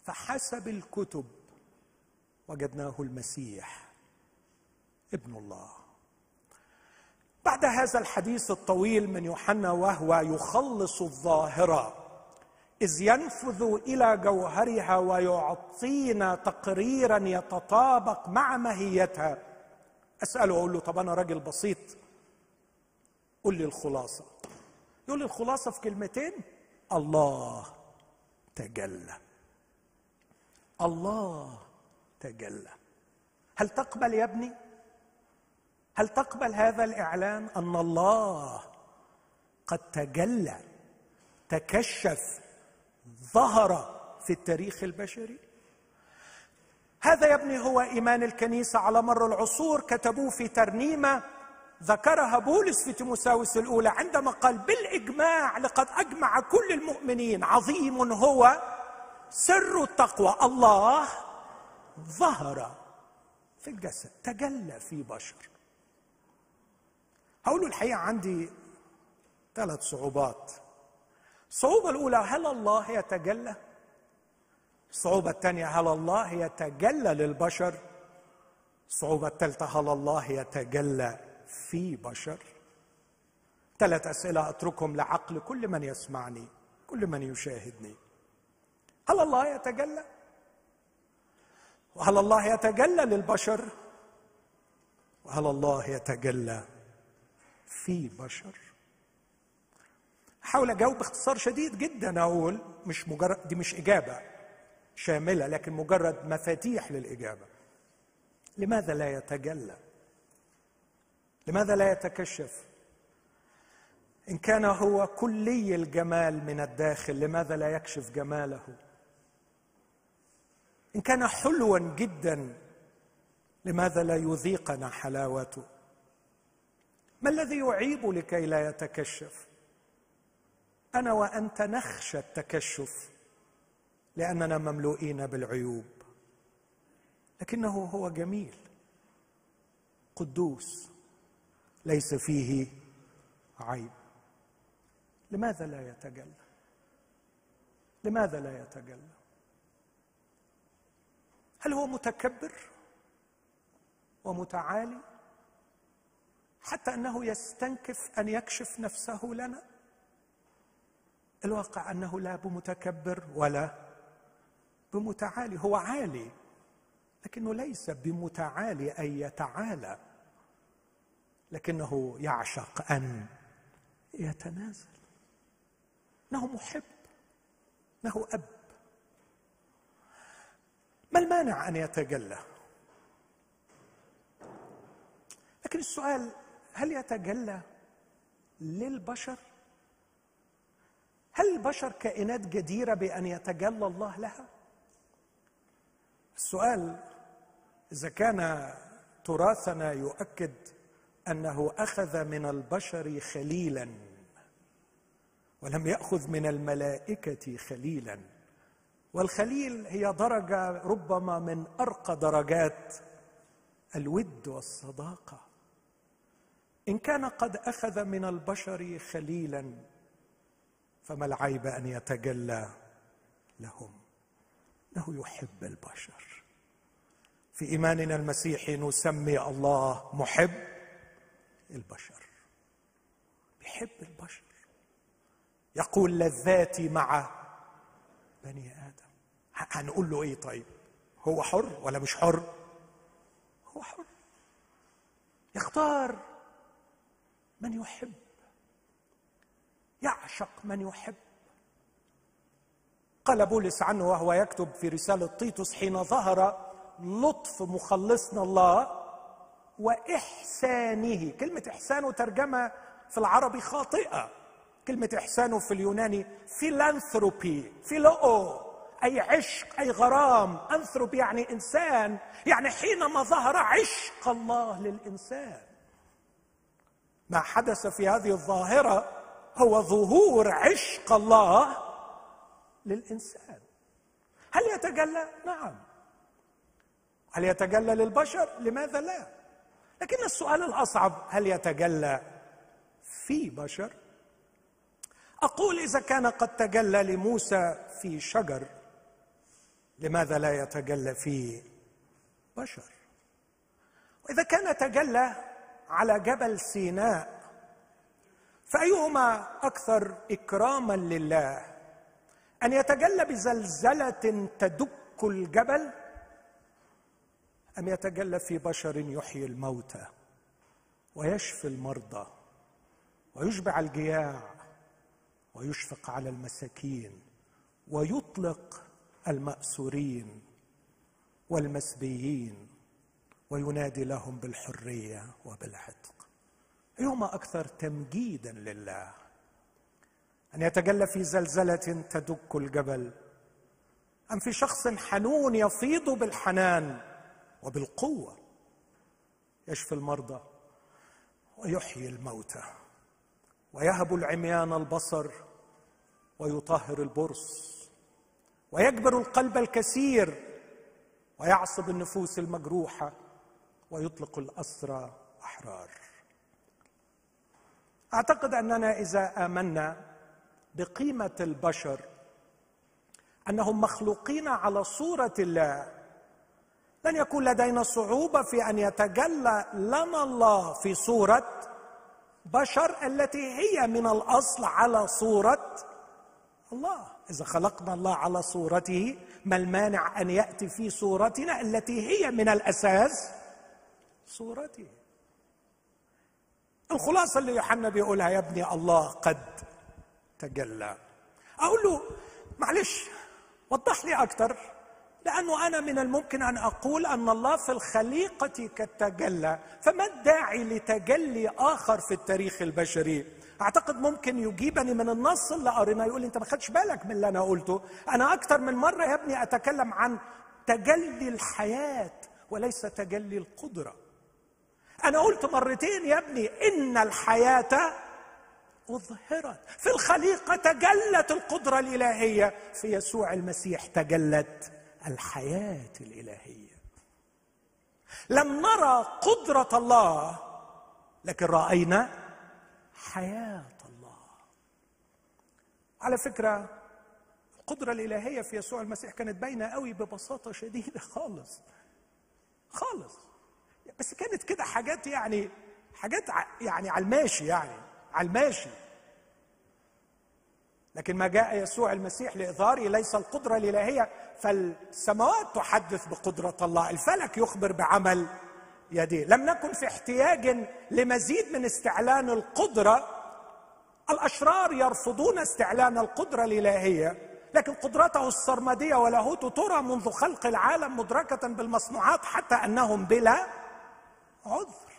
فحسب الكتب وجدناه المسيح ابن الله. بعد هذا الحديث الطويل من يوحنا وهو يخلص الظاهرة إذ ينفذ إلى جوهرها ويعطينا تقريرا يتطابق مع ماهيتها. أسأله أقول له طب أنا راجل بسيط. قل لي الخلاصة. يقول لي الخلاصة في كلمتين. الله تجلى. الله تجلى. هل تقبل يا ابني؟ هل تقبل هذا الإعلان أن الله قد تجلى تكشف ظهر في التاريخ البشري. هذا يا ابني هو إيمان الكنيسة على مر العصور. كتبوه في ترنيمة ذكرها بولس في تيموساوس الأولى عندما قال بالإجماع لقد أجمع كل المؤمنين. عظيم هو سر التقوى. الله ظهر في الجسد تجلى في بشر. هقول الحقيقة عندي ثلاث صعوبات. الصعوبة الأولى هل الله يتجلى؟ الصعوبة الثانية هل الله يتجلى للبشر؟ الصعوبة الثالثة هل الله يتجلى في بشر؟ ثلاث أسئلة أتركهم لعقل كل من يسمعني كل من يشاهدني هل الله يتجلى؟ وهل الله يتجلى للبشر؟ وهل الله يتجلى في بشر؟ احاول أجاوب باختصار شديد جدا أقول مش مجرد دي مش إجابة شاملة لكن مجرد مفاتيح للإجابة. لماذا لا يتجلى؟ لماذا لا يتكشف؟ إن كان هو كلي الجمال من الداخل لماذا لا يكشف جماله؟ إن كان حلوا جدا لماذا لا يذيقنا حلاوته؟ ما الذي يعيب لكي لا يتكشف؟ أنا وانت نخشى التكشف لأننا مملوئين بالعيوب. لكنه هو جميل قدوس ليس فيه عيب. لماذا لا يتجلى؟ لماذا لا يتجلى؟ هل هو متكبر ومتعالي؟ حتى أنه يستنكف أن يكشف نفسه لنا؟ الواقع أنه لا بمتكبر ولا بمتعالي هو عالي لكنه ليس بمتعالي اي يتعالى لكنه يعشق أن يتنازل. انه محب انه أب. ما المانع أن يتجلى؟ لكن السؤال هل يتجلى للبشر؟ هل البشر كائنات جديرة بأن يتجلى الله لها؟ السؤال إذا كان تراثنا يؤكد أنه أخذ من البشر خليلا ولم يأخذ من الملائكة خليلا والخليل هي درجة ربما من أرقى درجات الود والصداقة. إن كان قد أخذ من البشر خليلا فما العيب أن يتجلى لهم؟ إنه يحب البشر. في إيماننا المسيحي نسمي الله محب البشر. بيحب البشر. يقول لذاتي مع بني آدم. هنقول له إيه طيب؟ هو حر ولا مش حر؟ هو حر. يختار من يحب. يعشق من يحب. قال بولس عنه وهو يكتب في رسالة تيتوس حين ظهر لطف مخلصنا الله وإحسانه. كلمة احسانه ترجمه في العربي خاطئة. كلمة احسانه في اليوناني فيلانثروبي فيلو أي عشق أي غرام. انثروبي يعني إنسان. يعني حينما ظهر عشق الله للإنسان. ما حدث في هذه الظاهرة هو ظهور عشق الله للإنسان. هل يتجلى؟ نعم. هل يتجلى للبشر؟ لماذا لا؟ لكن السؤال الأصعب هل يتجلى في بشر؟ أقول إذا كان قد تجلى لموسى في شجر لماذا لا يتجلى في بشر؟ وإذا كان تجلى على جبل سيناء فأيهما أكثر إكراما لله؟ أن يتجلى بزلزلة تدك الجبل أم يتجلى في بشر يحيي الموتى ويشفي المرضى ويشبع الجياع ويشفق على المساكين ويطلق المأسورين والمسبيين وينادي لهم بالحرية وبالعتق ايهما أكثر تمجيدا لله. أن يتجلى في زلزلة تدك الجبل. أم في شخص حنون يفيض بالحنان وبالقوة يشفي المرضى ويحيي الموتى. ويهب العميان البصر ويطهر البرص. ويجبر القلب الكثير ويعصب النفوس المجروحة ويطلق الأسرى أحرار. أعتقد أننا إذا آمنا بقيمة البشر أنهم مخلوقين على صورة الله لن يكون لدينا صعوبة في أن يتجلى لنا الله في صورة بشر التي هي من الأصل على صورة الله. إذا خلقنا الله على صورته ما المانع أن يأتي في صورتنا التي هي من الأساس؟ صورته. الخلاصة اللي يوحنا بيقولها يا ابني الله قد تجلى. أقول له معلش وضح لي أكثر لأنه أنا من الممكن أن أقول أن الله في الخليقة قد تجلى فما الداعي لتجلي آخر في التاريخ البشري؟ أعتقد ممكن يجيبني من النص اللي قريناه يقول أنت ما خدش بالك من اللي أنا قلته؟ أنا أكثر من مرة يا ابني أتكلم عن تجلي الحياة وليس تجلي القدرة. أنا قلت مرتين يا ابني إن الحياة اظهرت في الخليقة تجلت القدرة الإلهية في يسوع المسيح تجلت الحياة الإلهية. لم نرى قدرة الله لكن رأينا حياة الله. على فكرة القدرة الإلهية في يسوع المسيح كانت باينة قوي ببساطة شديدة خالص. خالص. بس كانت كده حاجات يعني حاجات يعني على الماشي يعني على الماشي. لكن ما جاء يسوع المسيح لإظهاره ليس القدرة الإلهية فالسماوات تحدث بقدرة الله الفلك يخبر بعمل يديه. لم نكن في احتياج لمزيد من استعلان القدرة الأشرار يرفضون استعلان القدرة الإلهية لكن قدرته السرمدية ولاهوته ترى منذ خلق العالم مدركة بالمصنوعات حتى أنهم بلا عذر.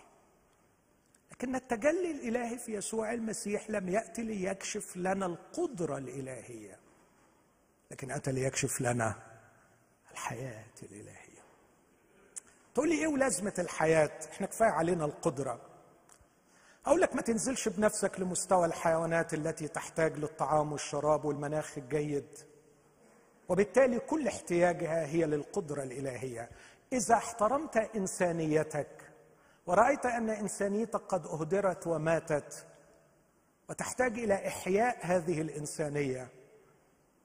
لكن التجلي الإلهي في يسوع المسيح لم يأتي ليكشف لنا القدرة الإلهية لكن أتى ليكشف لنا الحياة الإلهية. تقول لي إيه ولازمة الحياة؟ إحنا كفاية علينا القدرة. أقول لك ما تنزلش بنفسك لمستوى الحيوانات التي تحتاج للطعام والشراب والمناخ الجيد. وبالتالي كل احتياجها هي للقدرة الإلهية. إذا احترمت إنسانيتك ورأيت أن إنسانيتك قد أهدرت وماتت وتحتاج إلى إحياء هذه الإنسانية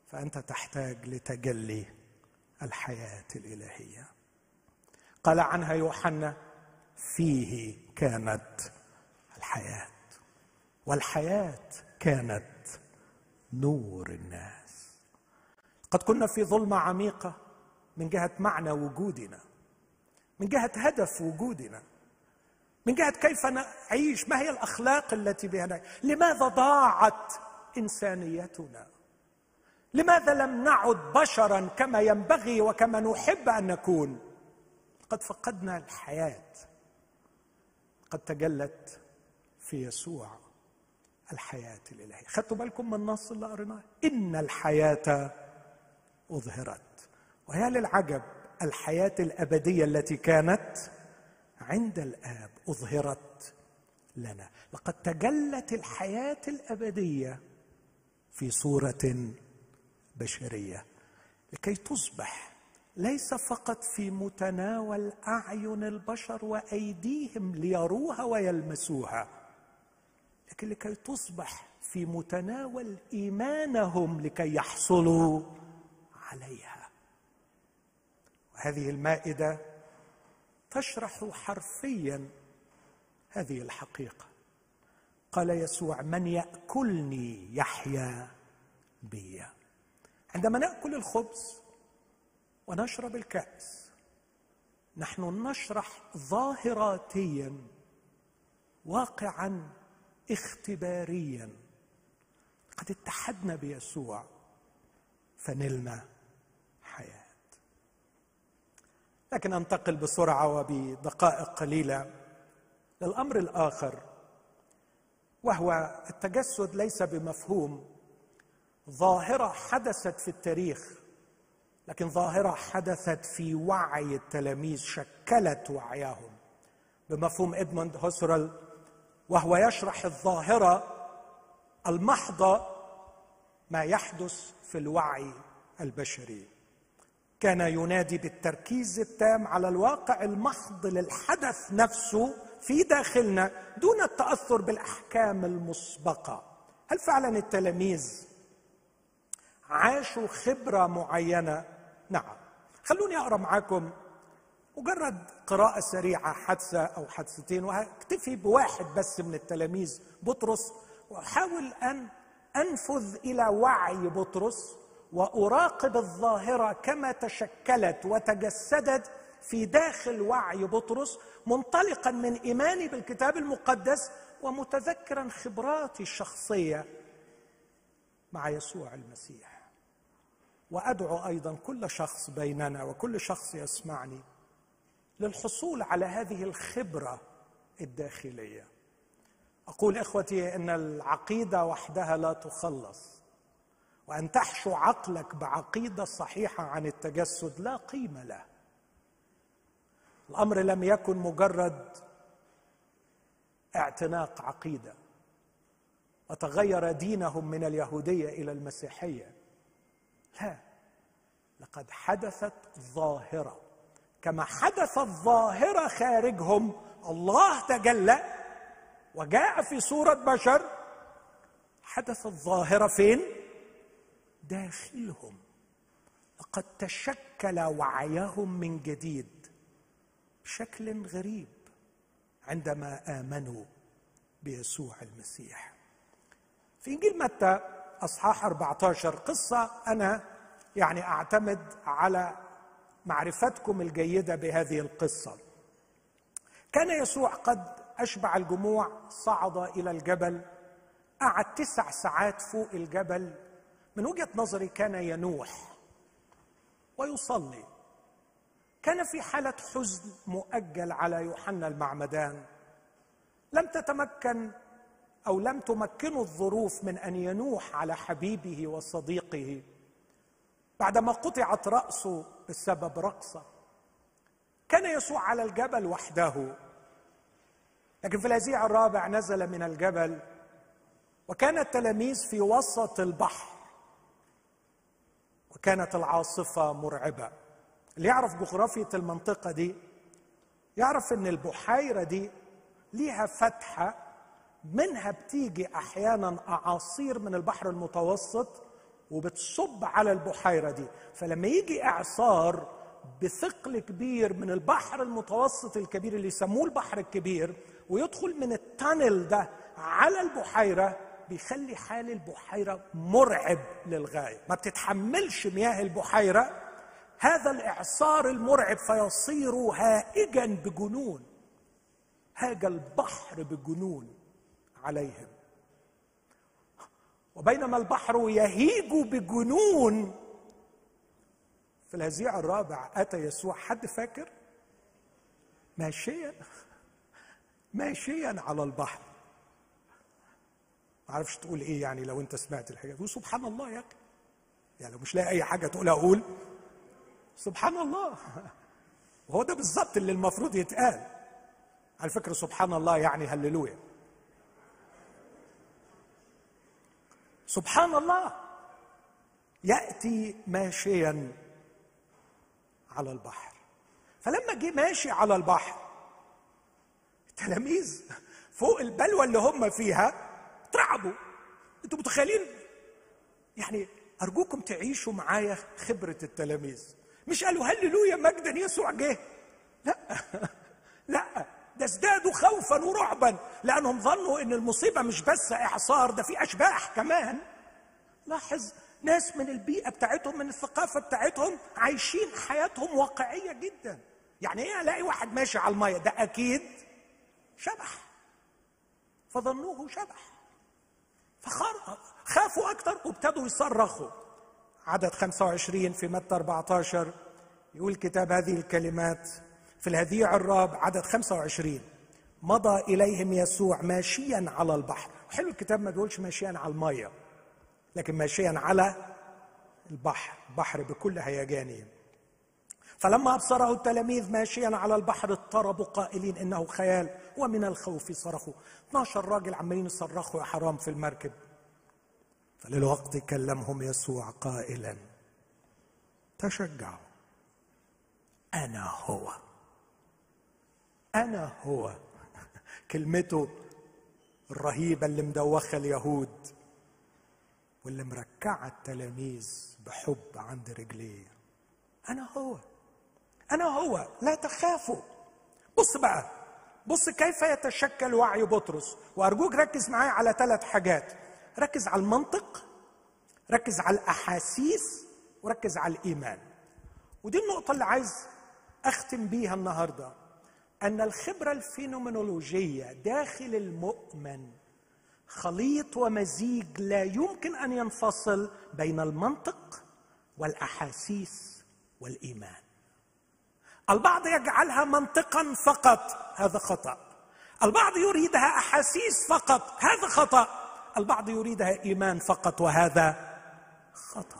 فأنت تحتاج لتجلي الحياة الإلهية. قال عنها يوحنا فيه كانت الحياة والحياة كانت نور الناس. قد كنا في ظلمة عميقة من جهة معنى وجودنا من جهة هدف وجودنا من جهه كيف نعيش ما هي الأخلاق التي بها نعيش؟ لماذا ضاعت إنسانيتنا؟ لماذا لم نعد بشرا كما ينبغي وكما نحب أن نكون؟ قد فقدنا الحياة. قد تجلت في يسوع الحياة الإلهية. خدتوا بالكم من النص اللي قريناه؟ إن الحياة أظهرت. وهي للعجب الحياة الأبدية التي كانت عند الآب أظهرت لنا. لقد تجلت الحياة الأبدية في صورة بشرية. لكي تصبح ليس فقط في متناول أعين البشر وأيديهم ليروها ويلمسوها لكن لكي تصبح في متناول إيمانهم لكي يحصلوا عليها. وهذه المائدة تشرح حرفيا هذه الحقيقة. قال يسوع من يأكلني يحيا بي. عندما نأكل الخبز ونشرب الكأس نحن نشرح ظاهراتيا واقعا اختباريا. قد اتحدنا بيسوع فنلنا حياه لكن أنتقل بسرعة وبدقائق قليلة للأمر الآخر وهو التجسد ليس بمفهوم. ظاهرة حدثت في التاريخ لكن ظاهرة حدثت في وعي التلاميذ شكلت وعيهم بمفهوم إدموند هوسرل وهو يشرح الظاهرة المحضة ما يحدث في الوعي البشري. كان ينادي بالتركيز التام على الواقع المحض للحدث نفسه في داخلنا دون التأثر بالأحكام المسبقة. هل فعلا التلاميذ عاشوا خبرة معينة؟ نعم. خلوني أقرأ معاكم مجرد قراءة سريعة حادثة أو حادثتين وهكتفي بواحد بس من التلاميذ بطرس وأحاول أن أنفذ إلى وعي بطرس. وأراقب الظاهرة كما تشكلت وتجسدت في داخل وعي بطرس منطلقا من إيماني بالكتاب المقدس ومتذكرا خبراتي الشخصية مع يسوع المسيح. وأدعو أيضا كل شخص بيننا وكل شخص يسمعني للحصول على هذه الخبرة الداخلية. أقول إخوتي إن العقيدة وحدها لا تخلص. وأن تحشو عقلك بعقيدة صحيحة عن التجسد لا قيمة له. الأمر لم يكن مجرد اعتناق عقيدة وتغير دينهم من اليهودية إلى المسيحية. لا لقد حدثت ظاهرة. كما حدثت ظاهره خارجهم الله تجلى وجاء في صورة بشر. حدثت ظاهره فين؟ داخلهم. لقد تشكل وعيهم من جديد بشكل غريب عندما آمنوا بيسوع المسيح. في إنجيل متى أصحاح 14 قصة أنا يعني أعتمد على معرفتكم الجيدة بهذه القصة. كان يسوع قد أشبع الجموع صعد إلى الجبل قعد تسع ساعات فوق الجبل من وجهة نظري كان ينوح ويصلي. كان في حالة حزن مؤجل على يوحنا المعمدان. لم تتمكن أو لم تمكنه الظروف من أن ينوح على حبيبه وصديقه. بعدما قطعت راسه بسبب رقصة. كان يسوع على الجبل وحده. لكن في الهزيع الرابع نزل من الجبل. وكان التلاميذ في وسط البحر. وكانت العاصفة مرعبة. اللي يعرف جغرافية المنطقة دي يعرف إن البحيرة دي ليها فتحة منها بتيجي أحيانا أعاصير من البحر المتوسط وبتصب على البحيرة دي. فلما يجي إعصار بثقل كبير من البحر المتوسط الكبير اللي يسموه البحر الكبير ويدخل من التانل ده على البحيرة بيخلي حال البحيرة مرعب للغاية. ما بتتحملش مياه البحيرة. هذا الإعصار المرعب فيصير هائجا بجنون. هاج البحر بجنون عليهم. وبينما البحر يهيج بجنون. في الهزيع الرابع آتى يسوع حد فاكر؟ ماشيا. ماشيا على البحر. ما أعرفش تقول إيه يعني لو أنت سمعت الحاجة تقول سبحان الله يا يعني لو مش لاقي أي حاجة تقول أقول سبحان الله. وهو ده بالظبط اللي المفروض يتقال. على فكرة سبحان الله يعني هللويا. سبحان الله. يأتي ماشيا على البحر. فلما جه ماشي على البحر التلاميذ فوق البلوى اللي هم فيها اترعبوا أنتوا متخيلين؟ يعني أرجوكم تعيشوا معايا خبرة التلاميذ. مش قالوا هللويا مجدا يسوع جه. لا. لا. ده ازدادوا خوفا ورعبا لأنهم ظنوا إن المصيبة مش بس إعصار ده في أشباح كمان. لاحظ ناس من البيئة بتاعتهم من الثقافة بتاعتهم عايشين حياتهم واقعية جدا. يعني إيه ألاقي واحد ماشي على المية؟ ده أكيد شبح. فظنوه شبح. فخافوا أكثر وابتدوا يصرخوا. عدد 25 في متى 14 يقول كتاب هذه الكلمات. في الهذيع الراب عدد 25 مضى إليهم يسوع ماشيا على البحر. حلو الكتاب ما بيقولش ماشيا على المية لكن ماشيا على البحر. بحر بكل هيجانه فلما أبصره التلاميذ ماشيا على البحر اضطربوا قائلين إنه خيال ومن الخوف صرخوا. 12 راجل عمالين يصرخوا يا حرام في المركب. فللوقت كلمهم يسوع قائلا تشجعوا أنا هو. أنا هو. كلمته الرهيبة اللي مدوخة اليهود واللي مركعة التلاميذ بحب عند رجليه. أنا هو. أنا هو لا تخافوا. بص بقى بص كيف يتشكل وعي بطرس. وأرجوك ركز معايا على ثلاث حاجات. ركز على المنطق ركز على الأحاسيس وركز على الإيمان. ودي النقطة اللي عايز أختم بيها النهارده. أن الخبرة الفينومينولوجية داخل المؤمن خليط ومزيج لا يمكن أن ينفصل بين المنطق والأحاسيس والإيمان. البعض يجعلها منطقا فقط هذا خطأ. البعض يريدها أحاسيس فقط هذا خطأ. البعض يريدها إيمان فقط وهذا خطأ.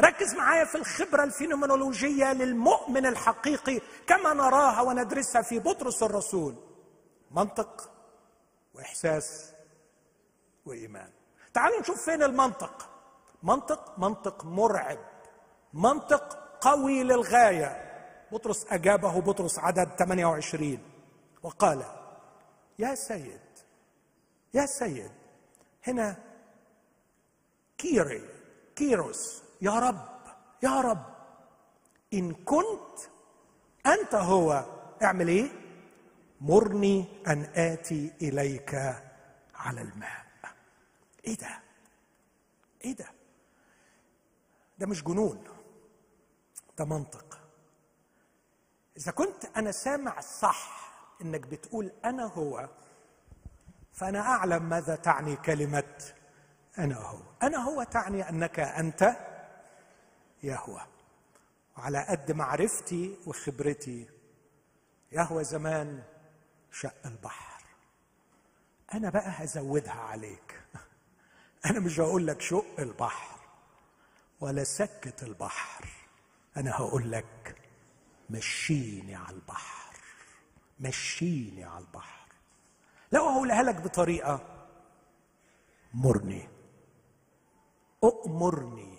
ركز معايا في الخبرة الفينومينولوجية للمؤمن الحقيقي كما نراها وندرسها في بطرس الرسول. منطق وإحساس وإيمان. تعالوا نشوف فين المنطق. منطق منطق مرعب. منطق قوي للغاية. بطرس أجابه بطرس عدد 28 وقال يا سيد يا سيد هنا كيري كيروس يا رب يا رب إن كنت أنت هو اعمل إيه؟ مرني أن آتي إليك على الماء إيه ده؟ إيه ده؟ ده مش جنون ده منطق إذا كنت أنا سامع صح إنك بتقول أنا هو فأنا أعلم ماذا تعني كلمة أنا هو. أنا هو تعني أنك أنت يهوى. وعلى قد معرفتي وخبرتي يهوى زمان شق البحر. أنا بقى هزودها عليك. أنا مش هقول لك شق البحر ولا سكت البحر. أنا هقول لك مشيني على البحر مشيني على البحر. لو أقولها لك بطريقة مرني أؤمرني.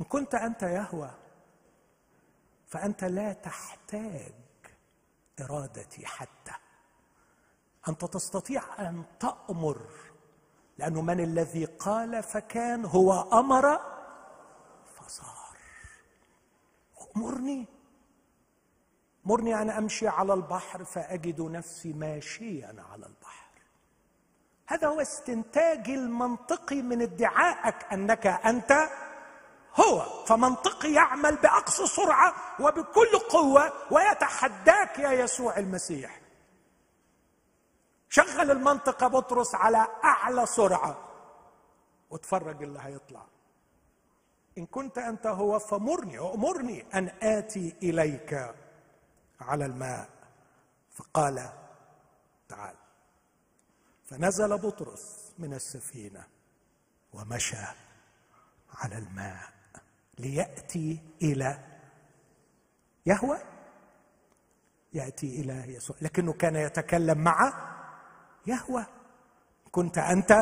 إن كنت أنت يهوى فأنت لا تحتاج إرادتي حتى. أنت تستطيع أن تأمر لأنه من الذي قال فكان هو أمر أمرني مرني أن أمشي على البحر فأجد نفسي ماشيا على البحر. هذا هو استنتاجي المنطقي من ادعائك أنك أنت هو. فمنطقي يعمل بأقصى سرعة وبكل قوة ويتحداك يا يسوع المسيح. شغل المنطقة بطرس على أعلى سرعة. واتفرج اللي هيطلع. إن كنت أنت هو فمرني وامرني أن آتي إليك على الماء. فقال تعال. فنزل بطرس من السفينة ومشى على الماء ليأتي إلى يهوى. يأتي إلى يسوع لكنه كان يتكلم مع يهوى. كنت أنت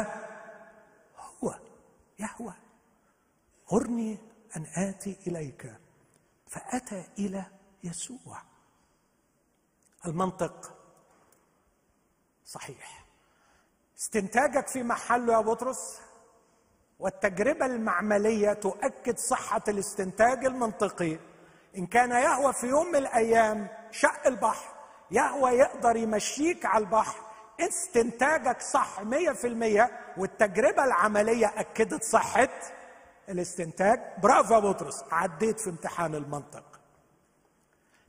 هو يهوى. غرني أن آتي إليك. فأتى إلى يسوع. المنطق صحيح. استنتاجك في محله يا بطرس والتجربة المعملية تؤكد صحة الاستنتاج المنطقي. إن كان يهوى في يوم من الأيام شق البحر يهوى يقدر يمشيك على البحر. استنتاجك صح مية في المية والتجربة العملية أكدت صحة الاستنتاج. برافو يا بطرس عديت في امتحان المنطق.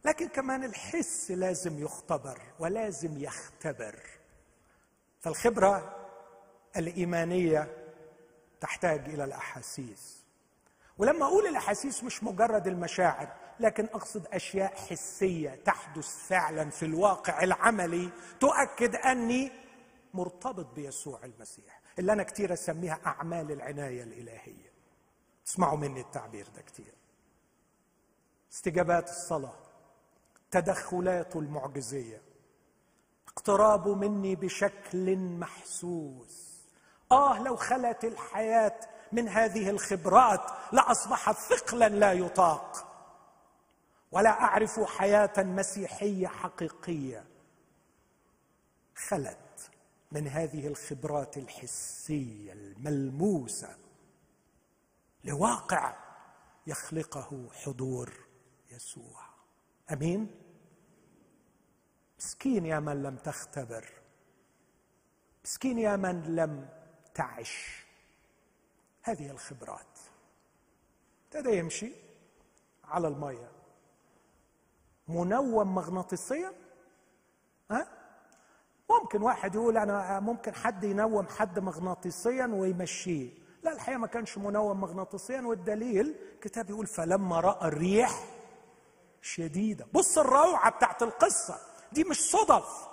لكن كمان الحس لازم يختبر ولازم يختبر. فالخبرة الإيمانية تحتاج إلى الأحاسيس. ولما أقول الأحاسيس مش مجرد المشاعر لكن أقصد أشياء حسية تحدث فعلا في الواقع العملي تؤكد أني مرتبط بيسوع المسيح اللي أنا كتير أسميها أعمال العناية الإلهية. اسمعوا مني التعبير ده كتير. استجابات الصلاة تدخلات المعجزية اقتراب مني بشكل محسوس. آه لو خلت الحياة من هذه الخبرات لاصبحت ثقلا لا يطاق. ولا أعرف حياة مسيحية حقيقية خلت من هذه الخبرات الحسية الملموسة لواقع يخلقه حضور يسوع. أمين؟ مسكين يا من لم تختبر. مسكين يا من لم تعش. هذه الخبرات. ابتدى يمشي على المية. منوم مغناطيسيا؟ ها؟ ممكن واحد يقول أنا ممكن حد ينوم حد مغناطيسيا ويمشيه. لا الحقيقة ما كانش منوم مغناطيسيا والدليل كتاب يقول فلما رأى الريح شديدة. بص الروعة بتاعت القصة دي مش صدف.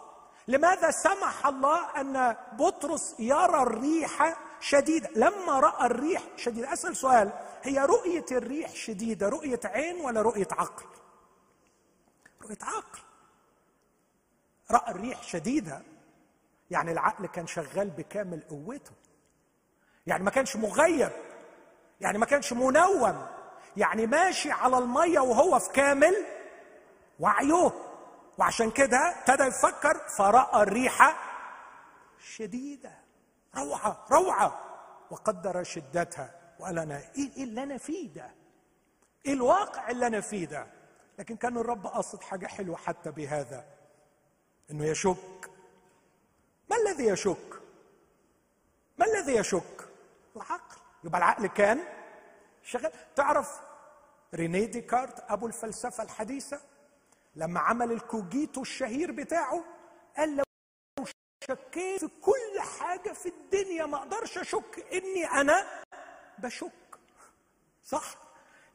لماذا سمح الله أن بطرس يرى الريح شديدة؟ لما رأى الريح شديدة. أسأل سؤال هي رؤية الريح شديدة رؤية عين ولا رؤية عقل؟ رؤية عقل. رأى الريح شديدة يعني العقل كان شغال بكامل قوته. يعني ما كانش مغيب يعني ما كانش منوم يعني ماشي على المية وهو في كامل وعيه وعشان كده ابتدى يفكر فرأى الريح شديدة روعة روعة وقدر شدتها وقال أنا إيه, إيه اللي أنا فيه ده؟ إيه الواقع اللي أنا فيه ده؟ لكن كان الرب قصد حاجة حلوة حتى بهذا إنه يشك ما الذي يشك؟ ما الذي يشك؟ العقل يبقى العقل كان شغال تعرف ريني ديكارت أبو الفلسفة الحديثة لما عمل الكوجيتو الشهير بتاعه قال لو شكيت في كل حاجة في الدنيا ما أقدرش أشك إني أنا بشك. صح؟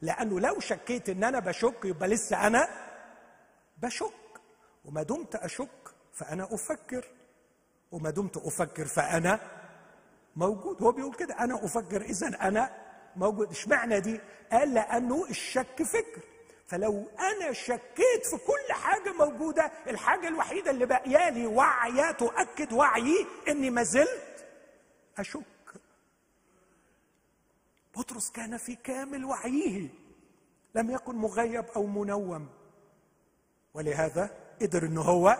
لأنه لو شكيت إن أنا بشك يبقى لسه أنا بشك. وما دمت أشك فأنا أفكر. وما دمت أفكر فأنا موجود. هو بيقول كده أنا أفكر إذا أنا موجود. اشمعنى دي؟ قال لأنه الشك فكر. فلو أنا شكيت في كل حاجة موجودة الحاجة الوحيدة اللي باقية وعيه تؤكد وعيي إني ما زلت أشك. بطرس كان في كامل وعيه لم يكن مغيب أو منوم. ولهذا قدر ان هو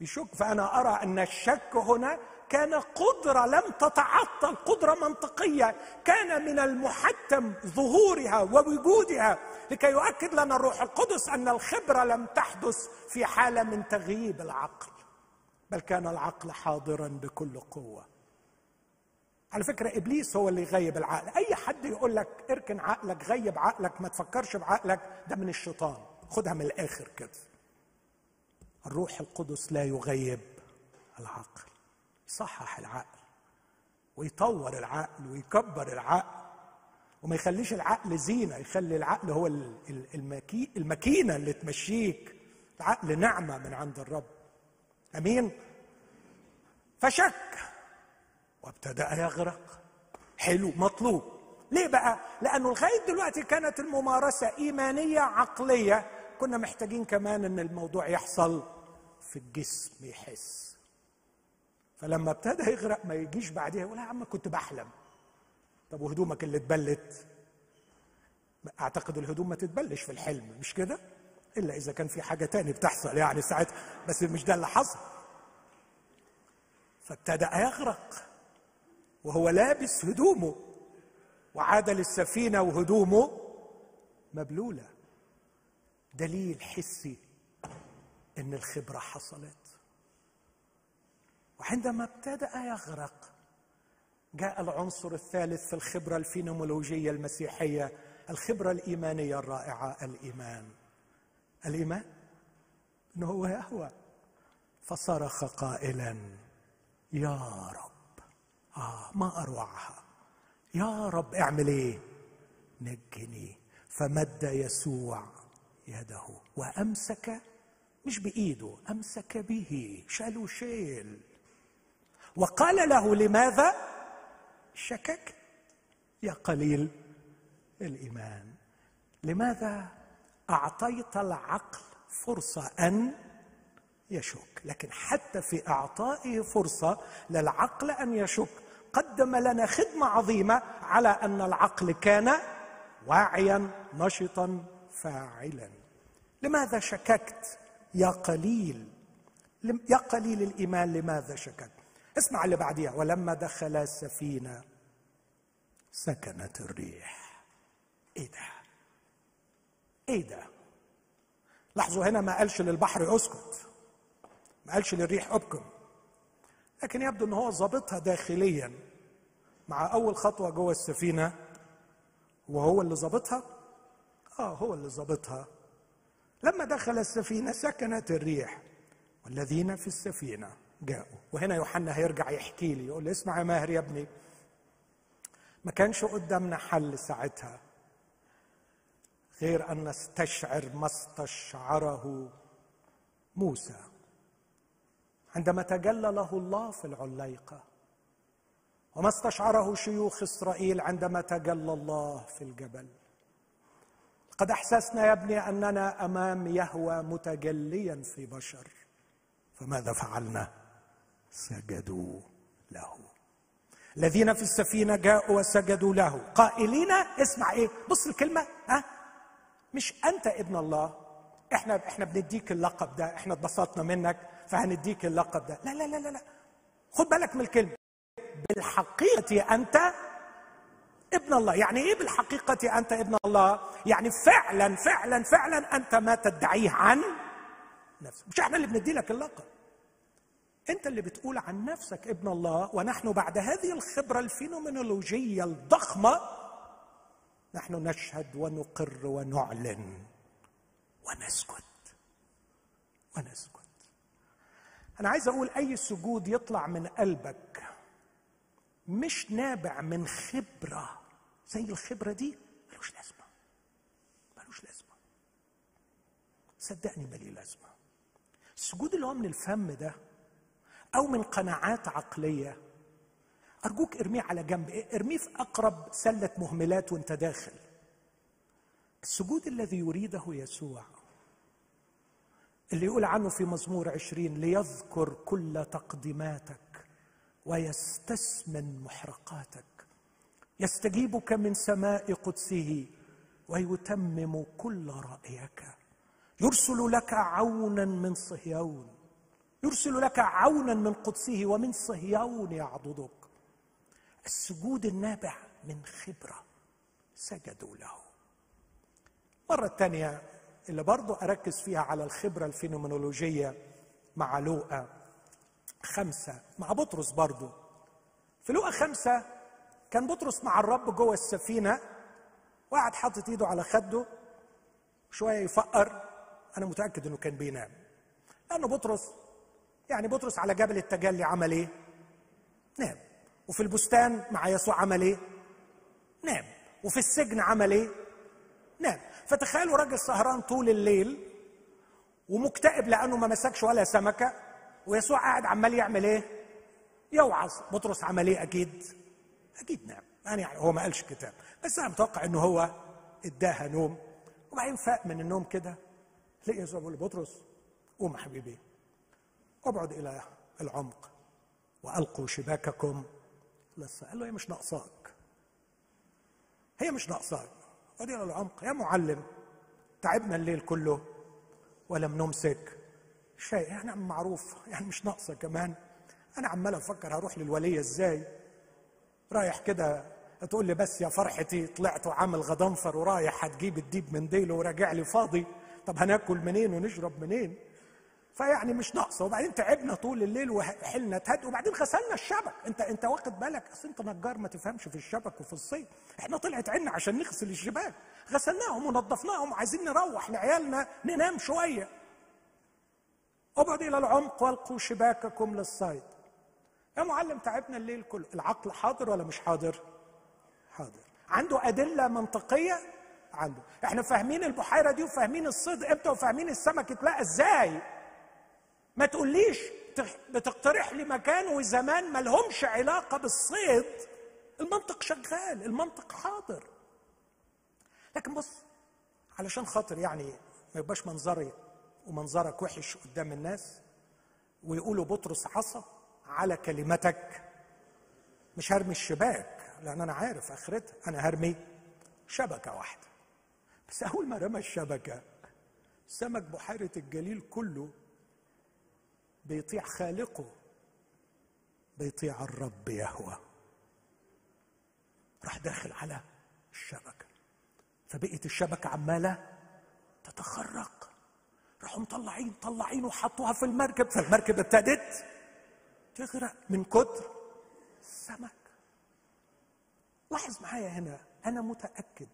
يشك. فأنا أرى أن الشك هنا كان قدره لم تتعطل قدره منطقية. كان من المحتم ظهورها ووجودها. لكي يؤكد لنا الروح القدس أن الخبرة لم تحدث في حالة من تغييب العقل بل كان العقل حاضرا بكل قوة. على فكرة إبليس هو اللي يغيب العقل. أي حد يقول لك اركن عقلك غيب عقلك ما تفكرش بعقلك ده من الشيطان. خدها من الآخر كده. الروح القدس لا يغيب العقل. يصحح العقل ويطور العقل ويكبر العقل وما يخليش العقل زينة يخلي العقل هو الماكينة اللي تمشيك. العقل نعمة من عند الرب. أمين؟ فشك. وابتدأ يغرق. حلو مطلوب. ليه بقى؟ لأنه لغاية دلوقتي كانت الممارسة إيمانية عقلية. كنا محتاجين كمان إن الموضوع يحصل في الجسم يحس. فلما ابتدى يغرق ما يجيش بعديها يقول يا عم كنت بحلم. طب وهدومك اللي اتبلت؟ أعتقد الهدوم ما تتبلش في الحلم مش كده؟ إلا إذا كان في حاجة تاني بتحصل يعني ساعتها بس مش ده اللي حصل. فابتدأ يغرق وهو لابس هدومه وعاد للسفينة وهدومه مبلولة. دليل حسي إن الخبرة حصلت. وعندما ابتدأ يغرق جاء العنصر الثالث في الخبرة الفينومولوجية المسيحية الخبرة الإيمانية الرائعة الإيمان. الإيمان؟ إنه هو يهوى فصرخ قائلا يا رب. آه ما أروعها. يا رب اعمل إيه؟ نجني. فمد يسوع يده وأمسك مش بإيده أمسك به شال شيل. وقال له لماذا؟ شكك يا قليل الإيمان. لماذا أعطيت العقل فرصة أن يشك؟ لكن حتى في أعطائه فرصة للعقل أن يشك. قدم لنا خدمة عظيمة على أن العقل كان واعيا نشطا فاعلا. لماذا شككت يا قليل؟ يا قليل الإيمان لماذا شككت؟ اسمع اللي بعديها. ولما دخل السفينة سكنت الريح. إيه ده؟ إيه ده؟ لاحظوا هنا ما قالش للبحر أسكت. ما قالش للريح أبكم. لكن يبدو إن هو ظابطها داخليا مع أول خطوة جوه السفينة. وهو اللي ظابطها؟ آه هو اللي ظابطها. لما دخل السفينة سكنت الريح. والذين في السفينة جاءوا. وهنا يوحنا هيرجع يحكي لي يقول لي اسمع يا ماهر يا ابني ما كانش قدامنا حل ساعتها غير أن نستشعر ما استشعره موسى. عندما تجلى له الله في العليقة وما استشعره شيوخ إسرائيل عندما تجلى الله في الجبل. قد أحسسنا يا ابني أننا أمام يهوى متجليا في بشر فماذا فعلنا؟ سجدوا له. الذين في السفينة جاءوا وسجدوا له. قائلين اسمع إيه؟ بص الكلمة ها؟ مش أنت ابن الله. إحنا إحنا بنديك اللقب ده إحنا اتبسطنا منك فهنديك اللقب ده. لا لا لا لا, لا. خد بالك من الكلمة. بالحقيقة أنت ابن الله. يعني إيه بالحقيقة أنت ابن الله؟ يعني فعلا فعلا فعلا أنت ما تدعيه عن نفسك. مش إحنا اللي بندي لك اللقب. انت اللي بتقول عن نفسك ابن الله ونحن بعد هذه الخبرة الفينومينولوجية الضخمة نحن نشهد ونقر ونعلن ونسكت. ونسكت. أنا عايز أقول أي سجود يطلع من قلبك مش نابع من خبرة زي الخبرة دي ملوش لازمة. ملوش لازمة. صدقني مالي لازمة. السجود اللي هو من الفم ده أو من قناعات عقلية. أرجوك ارميه على جنب ارميه في أقرب سلة مهملات وأنت داخل. السجود الذي يريده يسوع اللي يقول عنه في مزمور عشرين ليذكر كل تقديماتك ويستثمن محرقاتك. يستجيبك من سماء قدسه ويتمم كل رأيك. يرسل لك عونا من صهيون. يرسل لك عونا من قدسه ومن صهيون يعضدك. السجود النابع من خبرة سجدوا له. مرة ثانية اللي برضو أركز فيها على الخبرة الفينومينولوجية مع لوقا خمسة مع بطرس برضو. في لوقا خمسة كان بطرس مع الرب جوه السفينة وقعد حاطط إيده على خده شوية يفقر. أنا متأكد إنه كان بينام. لأنه بطرس يعني بطرس على جبل التجلي عمل إيه؟ نام وفي البستان مع يسوع عمل إيه؟ نام وفي السجن عمل إيه؟ نام فتخيلوا راجل سهران طول الليل ومكتئب لأنه ما مسكش ولا سمكة ويسوع قاعد عمال يعمل إيه؟ يوعظ بطرس عمل إيه أكيد؟ أكيد نام يعني هو ما قالش كتاب بس أنا متوقع إنه هو إداها نوم وبعدين فاق من النوم كده لقي يسوع بيقول بطرس قوم حبيبي ابعد إلى العمق وألقوا شباككم. لسه قال له هي مش ناقصاك. هي مش ناقصاك. ادي العمق. يا معلم تعبنا الليل كله ولم نمسك. شيء يعني معروف يعني مش ناقصة كمان. أنا عمال أفكر هروح للوليه إزاي؟ رايح كده تقول لي بس يا فرحتي طلعت وعامل غضنفر ورايح هتجيب الديب من ديله وراجع لي فاضي. طب هناكل منين ونشرب منين؟ فيعني مش ناقصة. وبعدين تعبنا طول الليل وحلنا تهد وبعدين غسلنا الشبك. انت انت واخد بالك؟ اصل انت نجار ما تفهمش في الشبك وفي الصيد. إحنا طلعت عنا عشان نغسل الشباك غسلناهم ونظفناهم وعايزين نروح لعيالنا ننام شوية. ابعد إلى العمق والقوا شباككم للصيد. يا معلم تعبنا الليل كله. العقل حاضر ولا مش حاضر؟ حاضر. عنده أدلة منطقية؟ عنده. إحنا فاهمين البحيرة دي وفاهمين الصيد إمتى وفاهمين السمك اتلاقى إزاي. ما تقوليش بتقترح لي مكان وزمان ما لهمش علاقة بالصيد. المنطق شغال المنطق حاضر. لكن بص علشان خاطر يعني ما يبقاش منظري ومنظرك وحش قدام الناس ويقولوا بطرس عصا على كلمتك مش هرمي الشباك لأن أنا عارف آخرتها. أنا هرمي شبكة واحدة. بس أول ما رمى الشبكة سمك بحيرة الجليل كله بيطيع خالقه بيطيع الرب يهوى. راح داخل على الشبكة. فبقيت الشبكة عمالة تتخرق. راحوا مطلعين طلعين وحطوها في المركب. فالمركب ابتدت تغرق من كتر السمك لاحظ معايا هنا أنا متأكد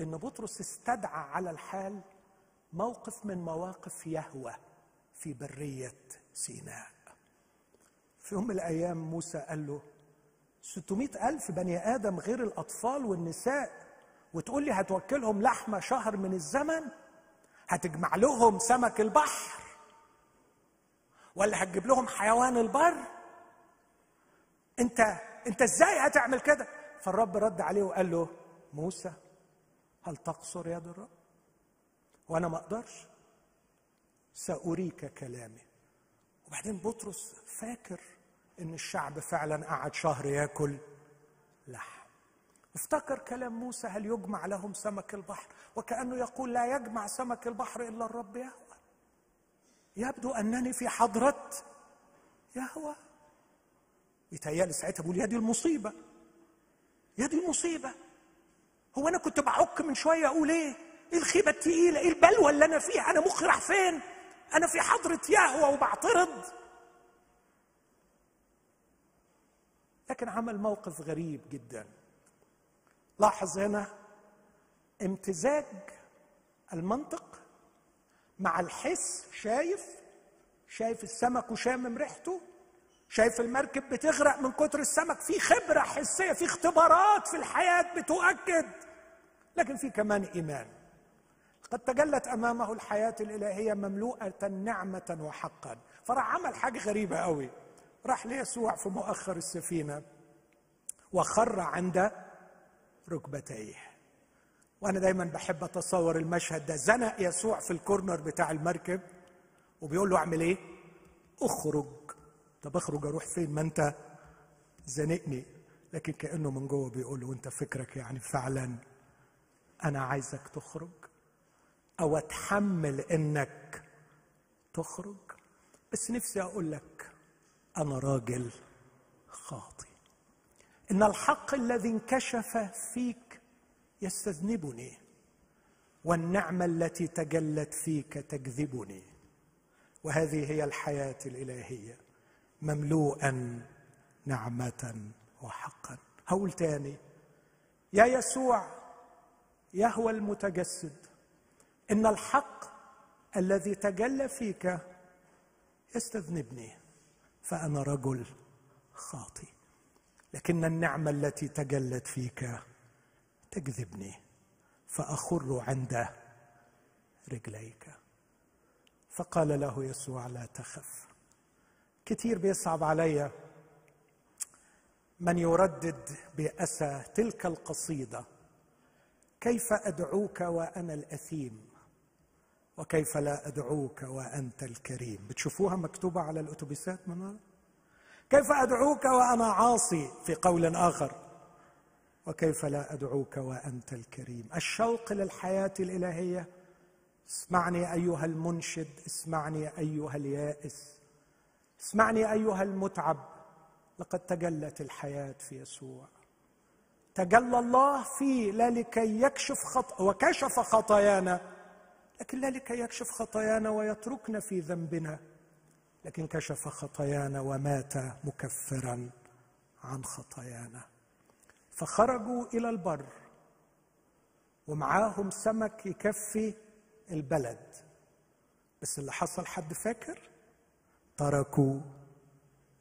إن بطرس استدعى على الحال موقف من مواقف يهوه في برية سيناء. في يوم من الأيام موسى قال له 600 ألف بني آدم غير الأطفال والنساء وتقول لي هتوكلهم لحمة شهر من الزمن؟ هتجمع لهم سمك البحر؟ ولا هتجيب لهم حيوان البر؟ انت انت إزاي هتعمل كده؟ فالرب رد عليه وقال له موسى هل تقصر يد الرب وأنا ما أقدرش. سأريك كلامي وبعدين بطرس فاكر إن الشعب فعلا قعد شهر ياكل لحم. افتكر كلام موسى هل يجمع لهم سمك البحر؟ وكأنه يقول لا يجمع سمك البحر إلا الرب يهوى. يبدو أنني في حضرة يهوى. يتهيألي ساعتها بقول يا دي المصيبة. يا دي المصيبة. هو أنا كنت بعك من شوية أقول إيه؟ إيه الخيبة التقيلة؟ إيه البلوه اللي أنا فيها؟ أنا مخي راح فين؟ أنا في حضرة يهوى وبعترض. لكن عمل موقف غريب جدا. لاحظ هنا امتزاج المنطق مع الحس شايف شايف السمك وشامم ريحته شايف المركب بتغرق من كتر السمك. في خبرة حسية في اختبارات في الحياة بتؤكد. لكن في كمان إيمان. قد تجلت أمامه الحياة الإلهية مملوءة نعمة وحقا. فراح عمل حاجة غريبة قوي. راح ليسوع في مؤخر السفينة وخر عند ركبتيه. وأنا دايما بحب أتصور المشهد ده. زنق يسوع في الكورنر بتاع المركب وبيقول له أعمل إيه؟ أخرج. طب أخرج أروح فين؟ ما أنت زنقني. لكن كأنه من جوه بيقول له وانت فكرك يعني فعلا أنا عايزك تخرج. أو أتحمل إنك تخرج. بس نفسي أقول لك أنا راجل خاطئ. إن الحق الذي انكشف فيك يستذنبني والنعمة التي تجلت فيك تكذبني. وهذه هي الحياة الإلهية مملوءا نعمة وحقا. هقول تاني يا يسوع يهوى المتجسد إن الحق الذي تجلى فيك يستذنبني فأنا رجل خاطئ. لكن النعمة التي تجلت فيك تجذبني فأخر عند رجليك. فقال له يسوع لا تخف. كثير بيصعب علي من يردد بأسى تلك القصيدة. كيف أدعوك وأنا الأثيم؟ وكيف لا أدعوك وأنت الكريم؟ بتشوفوها مكتوبة على الأتوبيسات من كيف أدعوك وأنا عاصي في قول آخر؟ وكيف لا أدعوك وأنت الكريم؟ الشوق للحياة الإلهية. اسمعني أيها المنشد اسمعني أيها اليائس. اسمعني أيها المتعب. لقد تجلت الحياة في يسوع. تجلى الله فيه لا لكي يكشف خط وكشف خطايانا. لكن لا لكي يكشف خطايانا ويتركنا في ذنبنا. لكن كشف خطايانا ومات مكفرا عن خطايانا. فخرجوا إلى البر ومعاهم سمك يكفي البلد. بس اللي حصل حد فاكر؟ تركوا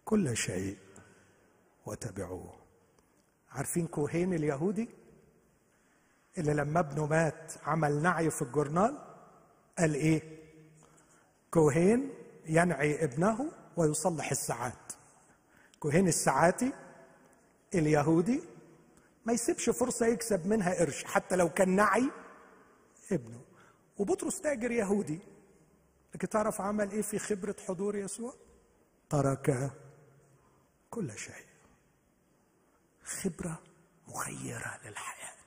كل شيء وتبعوه. عارفين كوهين اليهودي؟ اللي لما ابنه مات عمل نعي في الجورنال؟ قال إيه كوهين ينعي ابنه ويصلح الساعات. كوهين الساعاتي اليهودي ما يسيبش فرصة يكسب منها قرش حتى لو كان نعي ابنه. وبطرس تاجر يهودي. لكن تعرف عمل إيه في خبرة حضور يسوع؟ ترك كل شيء. خبرة مغيرة للحياة.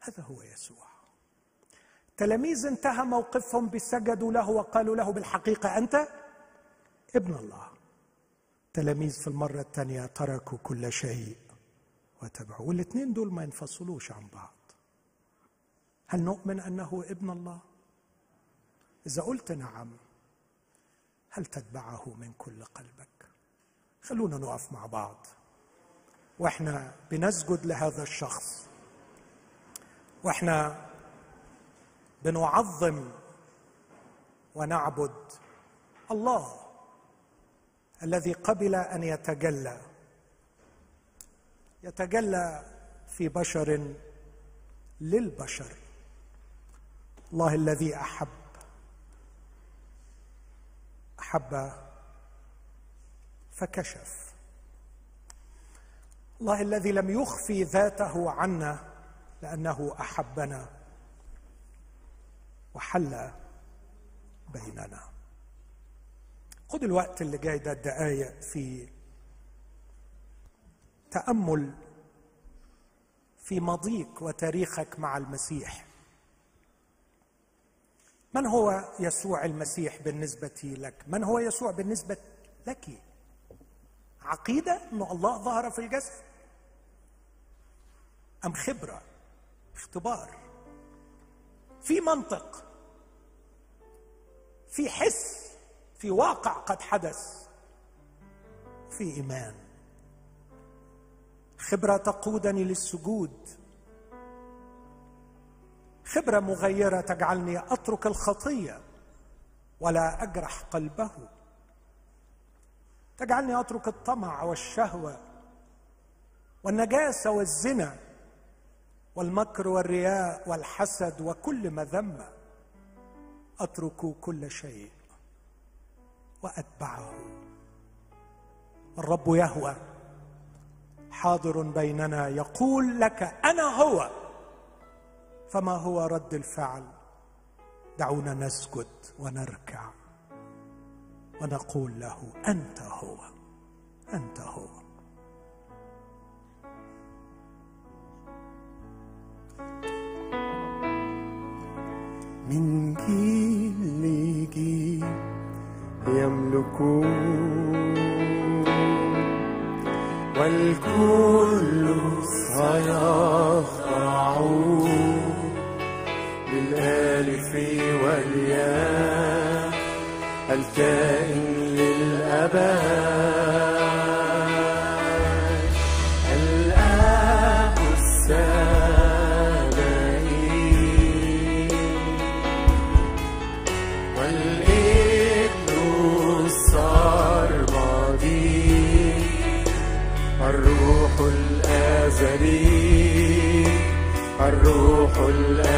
هذا هو يسوع. تلاميذ انتهى موقفهم بسجدوا له وقالوا له بالحقيقة أنت ابن الله. تلاميذ في المرة الثانية تركوا كل شيء وتبعوا والاثنين دول ما ينفصلوش عن بعض. هل نؤمن أنه ابن الله؟ إذا قلت نعم هل تتبعه من كل قلبك؟ خلونا نقف مع بعض. وإحنا بنسجد لهذا الشخص وإحنا بنعظم ونعبد الله الذي قبل أن يتجلى. يتجلى في بشر للبشر. الله الذي أحب. أحب فكشف. الله الذي لم يخفي ذاته عنا لأنه أحبنا. وحل بيننا. خد الوقت اللي جاي ده الدقايق في تأمل في ماضيك وتاريخك مع المسيح. من هو يسوع المسيح بالنسبة لك؟ من هو يسوع بالنسبة لك؟ عقيدة ان الله ظهر في الجسد أم خبرة؟ اختبار. في منطق في حس في واقع قد حدث في إيمان. خبرة تقودني للسجود. خبرة مغيرة تجعلني أترك الخطية ولا أجرح قلبه. تجعلني أترك الطمع والشهوة والنجاسة والزنا. والمكر والرياء والحسد وكل مذمه أترك كل شيء وأتبعه. الرب يهوى حاضر بيننا يقول لك أنا هو فما هو رد الفعل؟ دعونا نسجد ونركع ونقول له أنت هو أنت هو. من جيل لجيل يملكون والكل سيخضعون للآلف والياء الكائن للأبد الروح الأزلي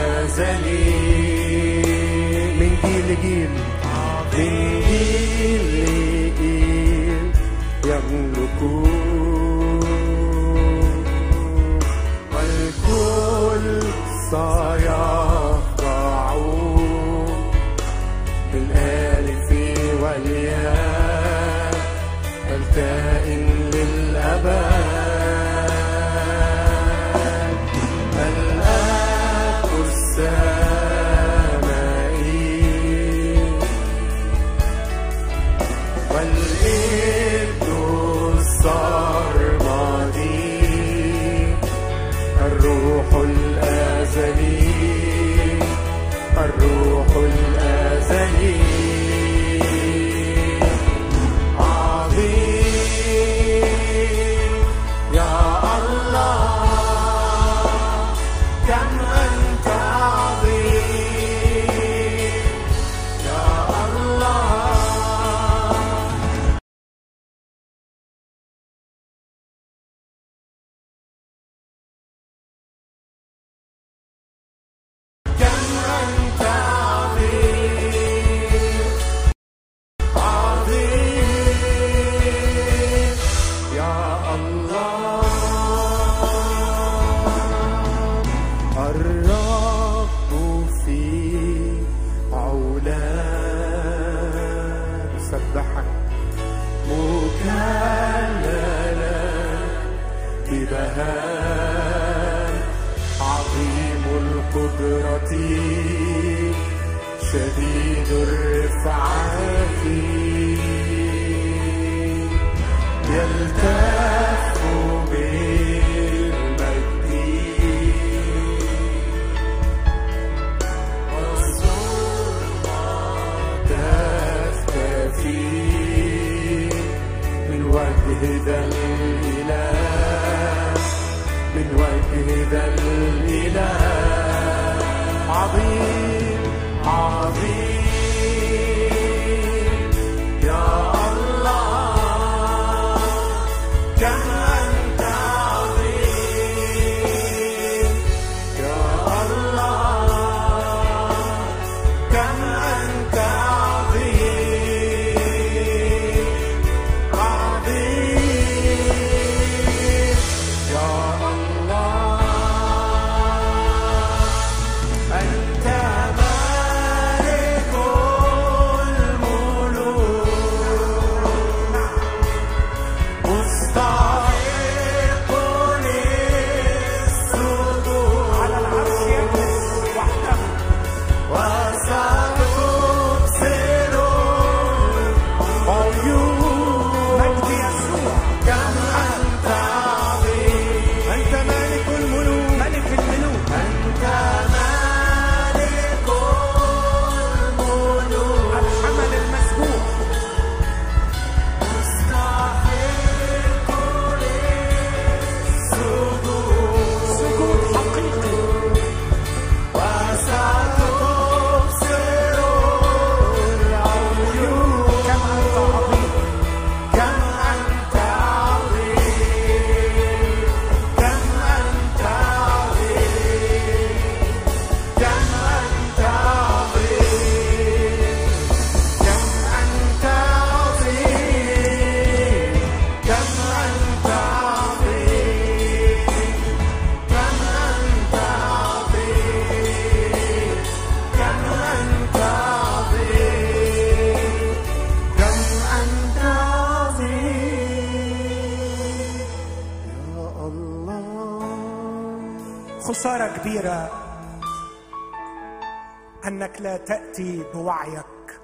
بوعيك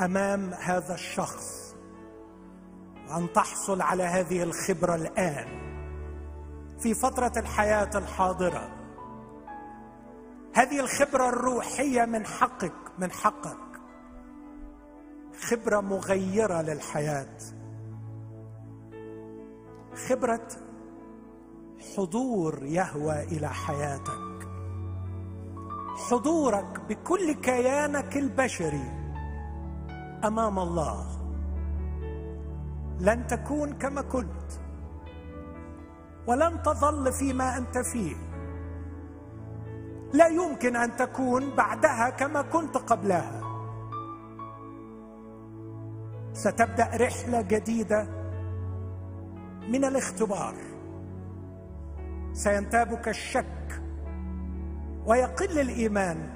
أمام هذا الشخص وان تحصل على هذه الخبرة الآن في فترة الحياة الحاضرة. هذه الخبرة الروحية من حقك من حقك. خبرة مغيرة للحياة. خبرة حضور يهوى إلى حياتك. حضورك بكل كيانك البشري أمام الله. لن تكون كما كنت ولن تظل فيما أنت فيه. لا يمكن أن تكون بعدها كما كنت قبلها. ستبدأ رحلة جديدة من الاختبار. سينتابك الشك ويقل الإيمان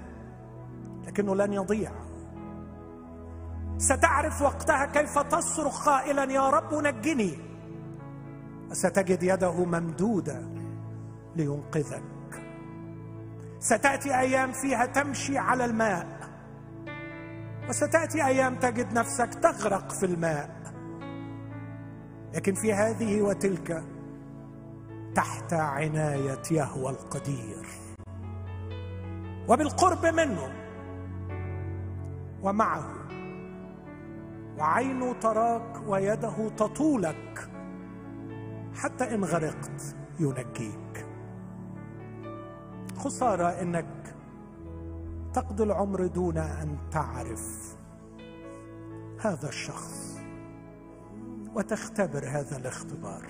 لكنه لن يضيع. ستعرف وقتها كيف تصرخ قائلا يا رب نجني. وستجد يده ممدودة لينقذك. ستأتي أيام فيها تمشي على الماء. وستأتي أيام تجد نفسك تغرق في الماء. لكن في هذه وتلك تحت عناية يهوى القدير. وبالقرب منه ومعه وعينه تراك ويده تطولك حتى إن غرقت ينجيك. خسارة إنك تقضي العمر دون أن تعرف هذا الشخص وتختبر هذا الاختبار.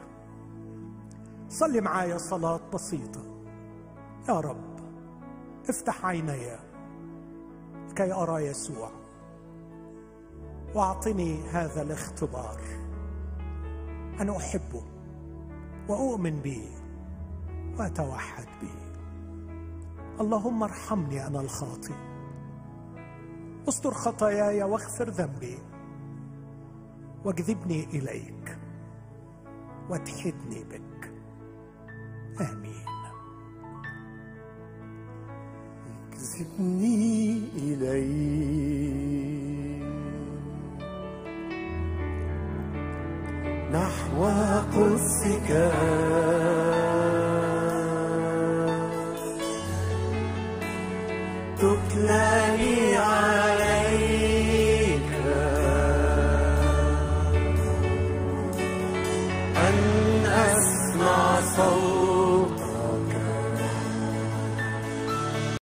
صلي معايا صلاة بسيطة. يا رب. افتح عيني كي أرى يسوع. وأعطني هذا الاختبار. أنا أحبه وأؤمن به وأتوحد به اللهم ارحمني أنا الخاطئ. استر خطاياي واغفر ذنبي. واجذبني إليك. واتحدني بك. آمين. اجذبني إليك. نحو قدسك. تتلاني عليك. أن أسمع صوت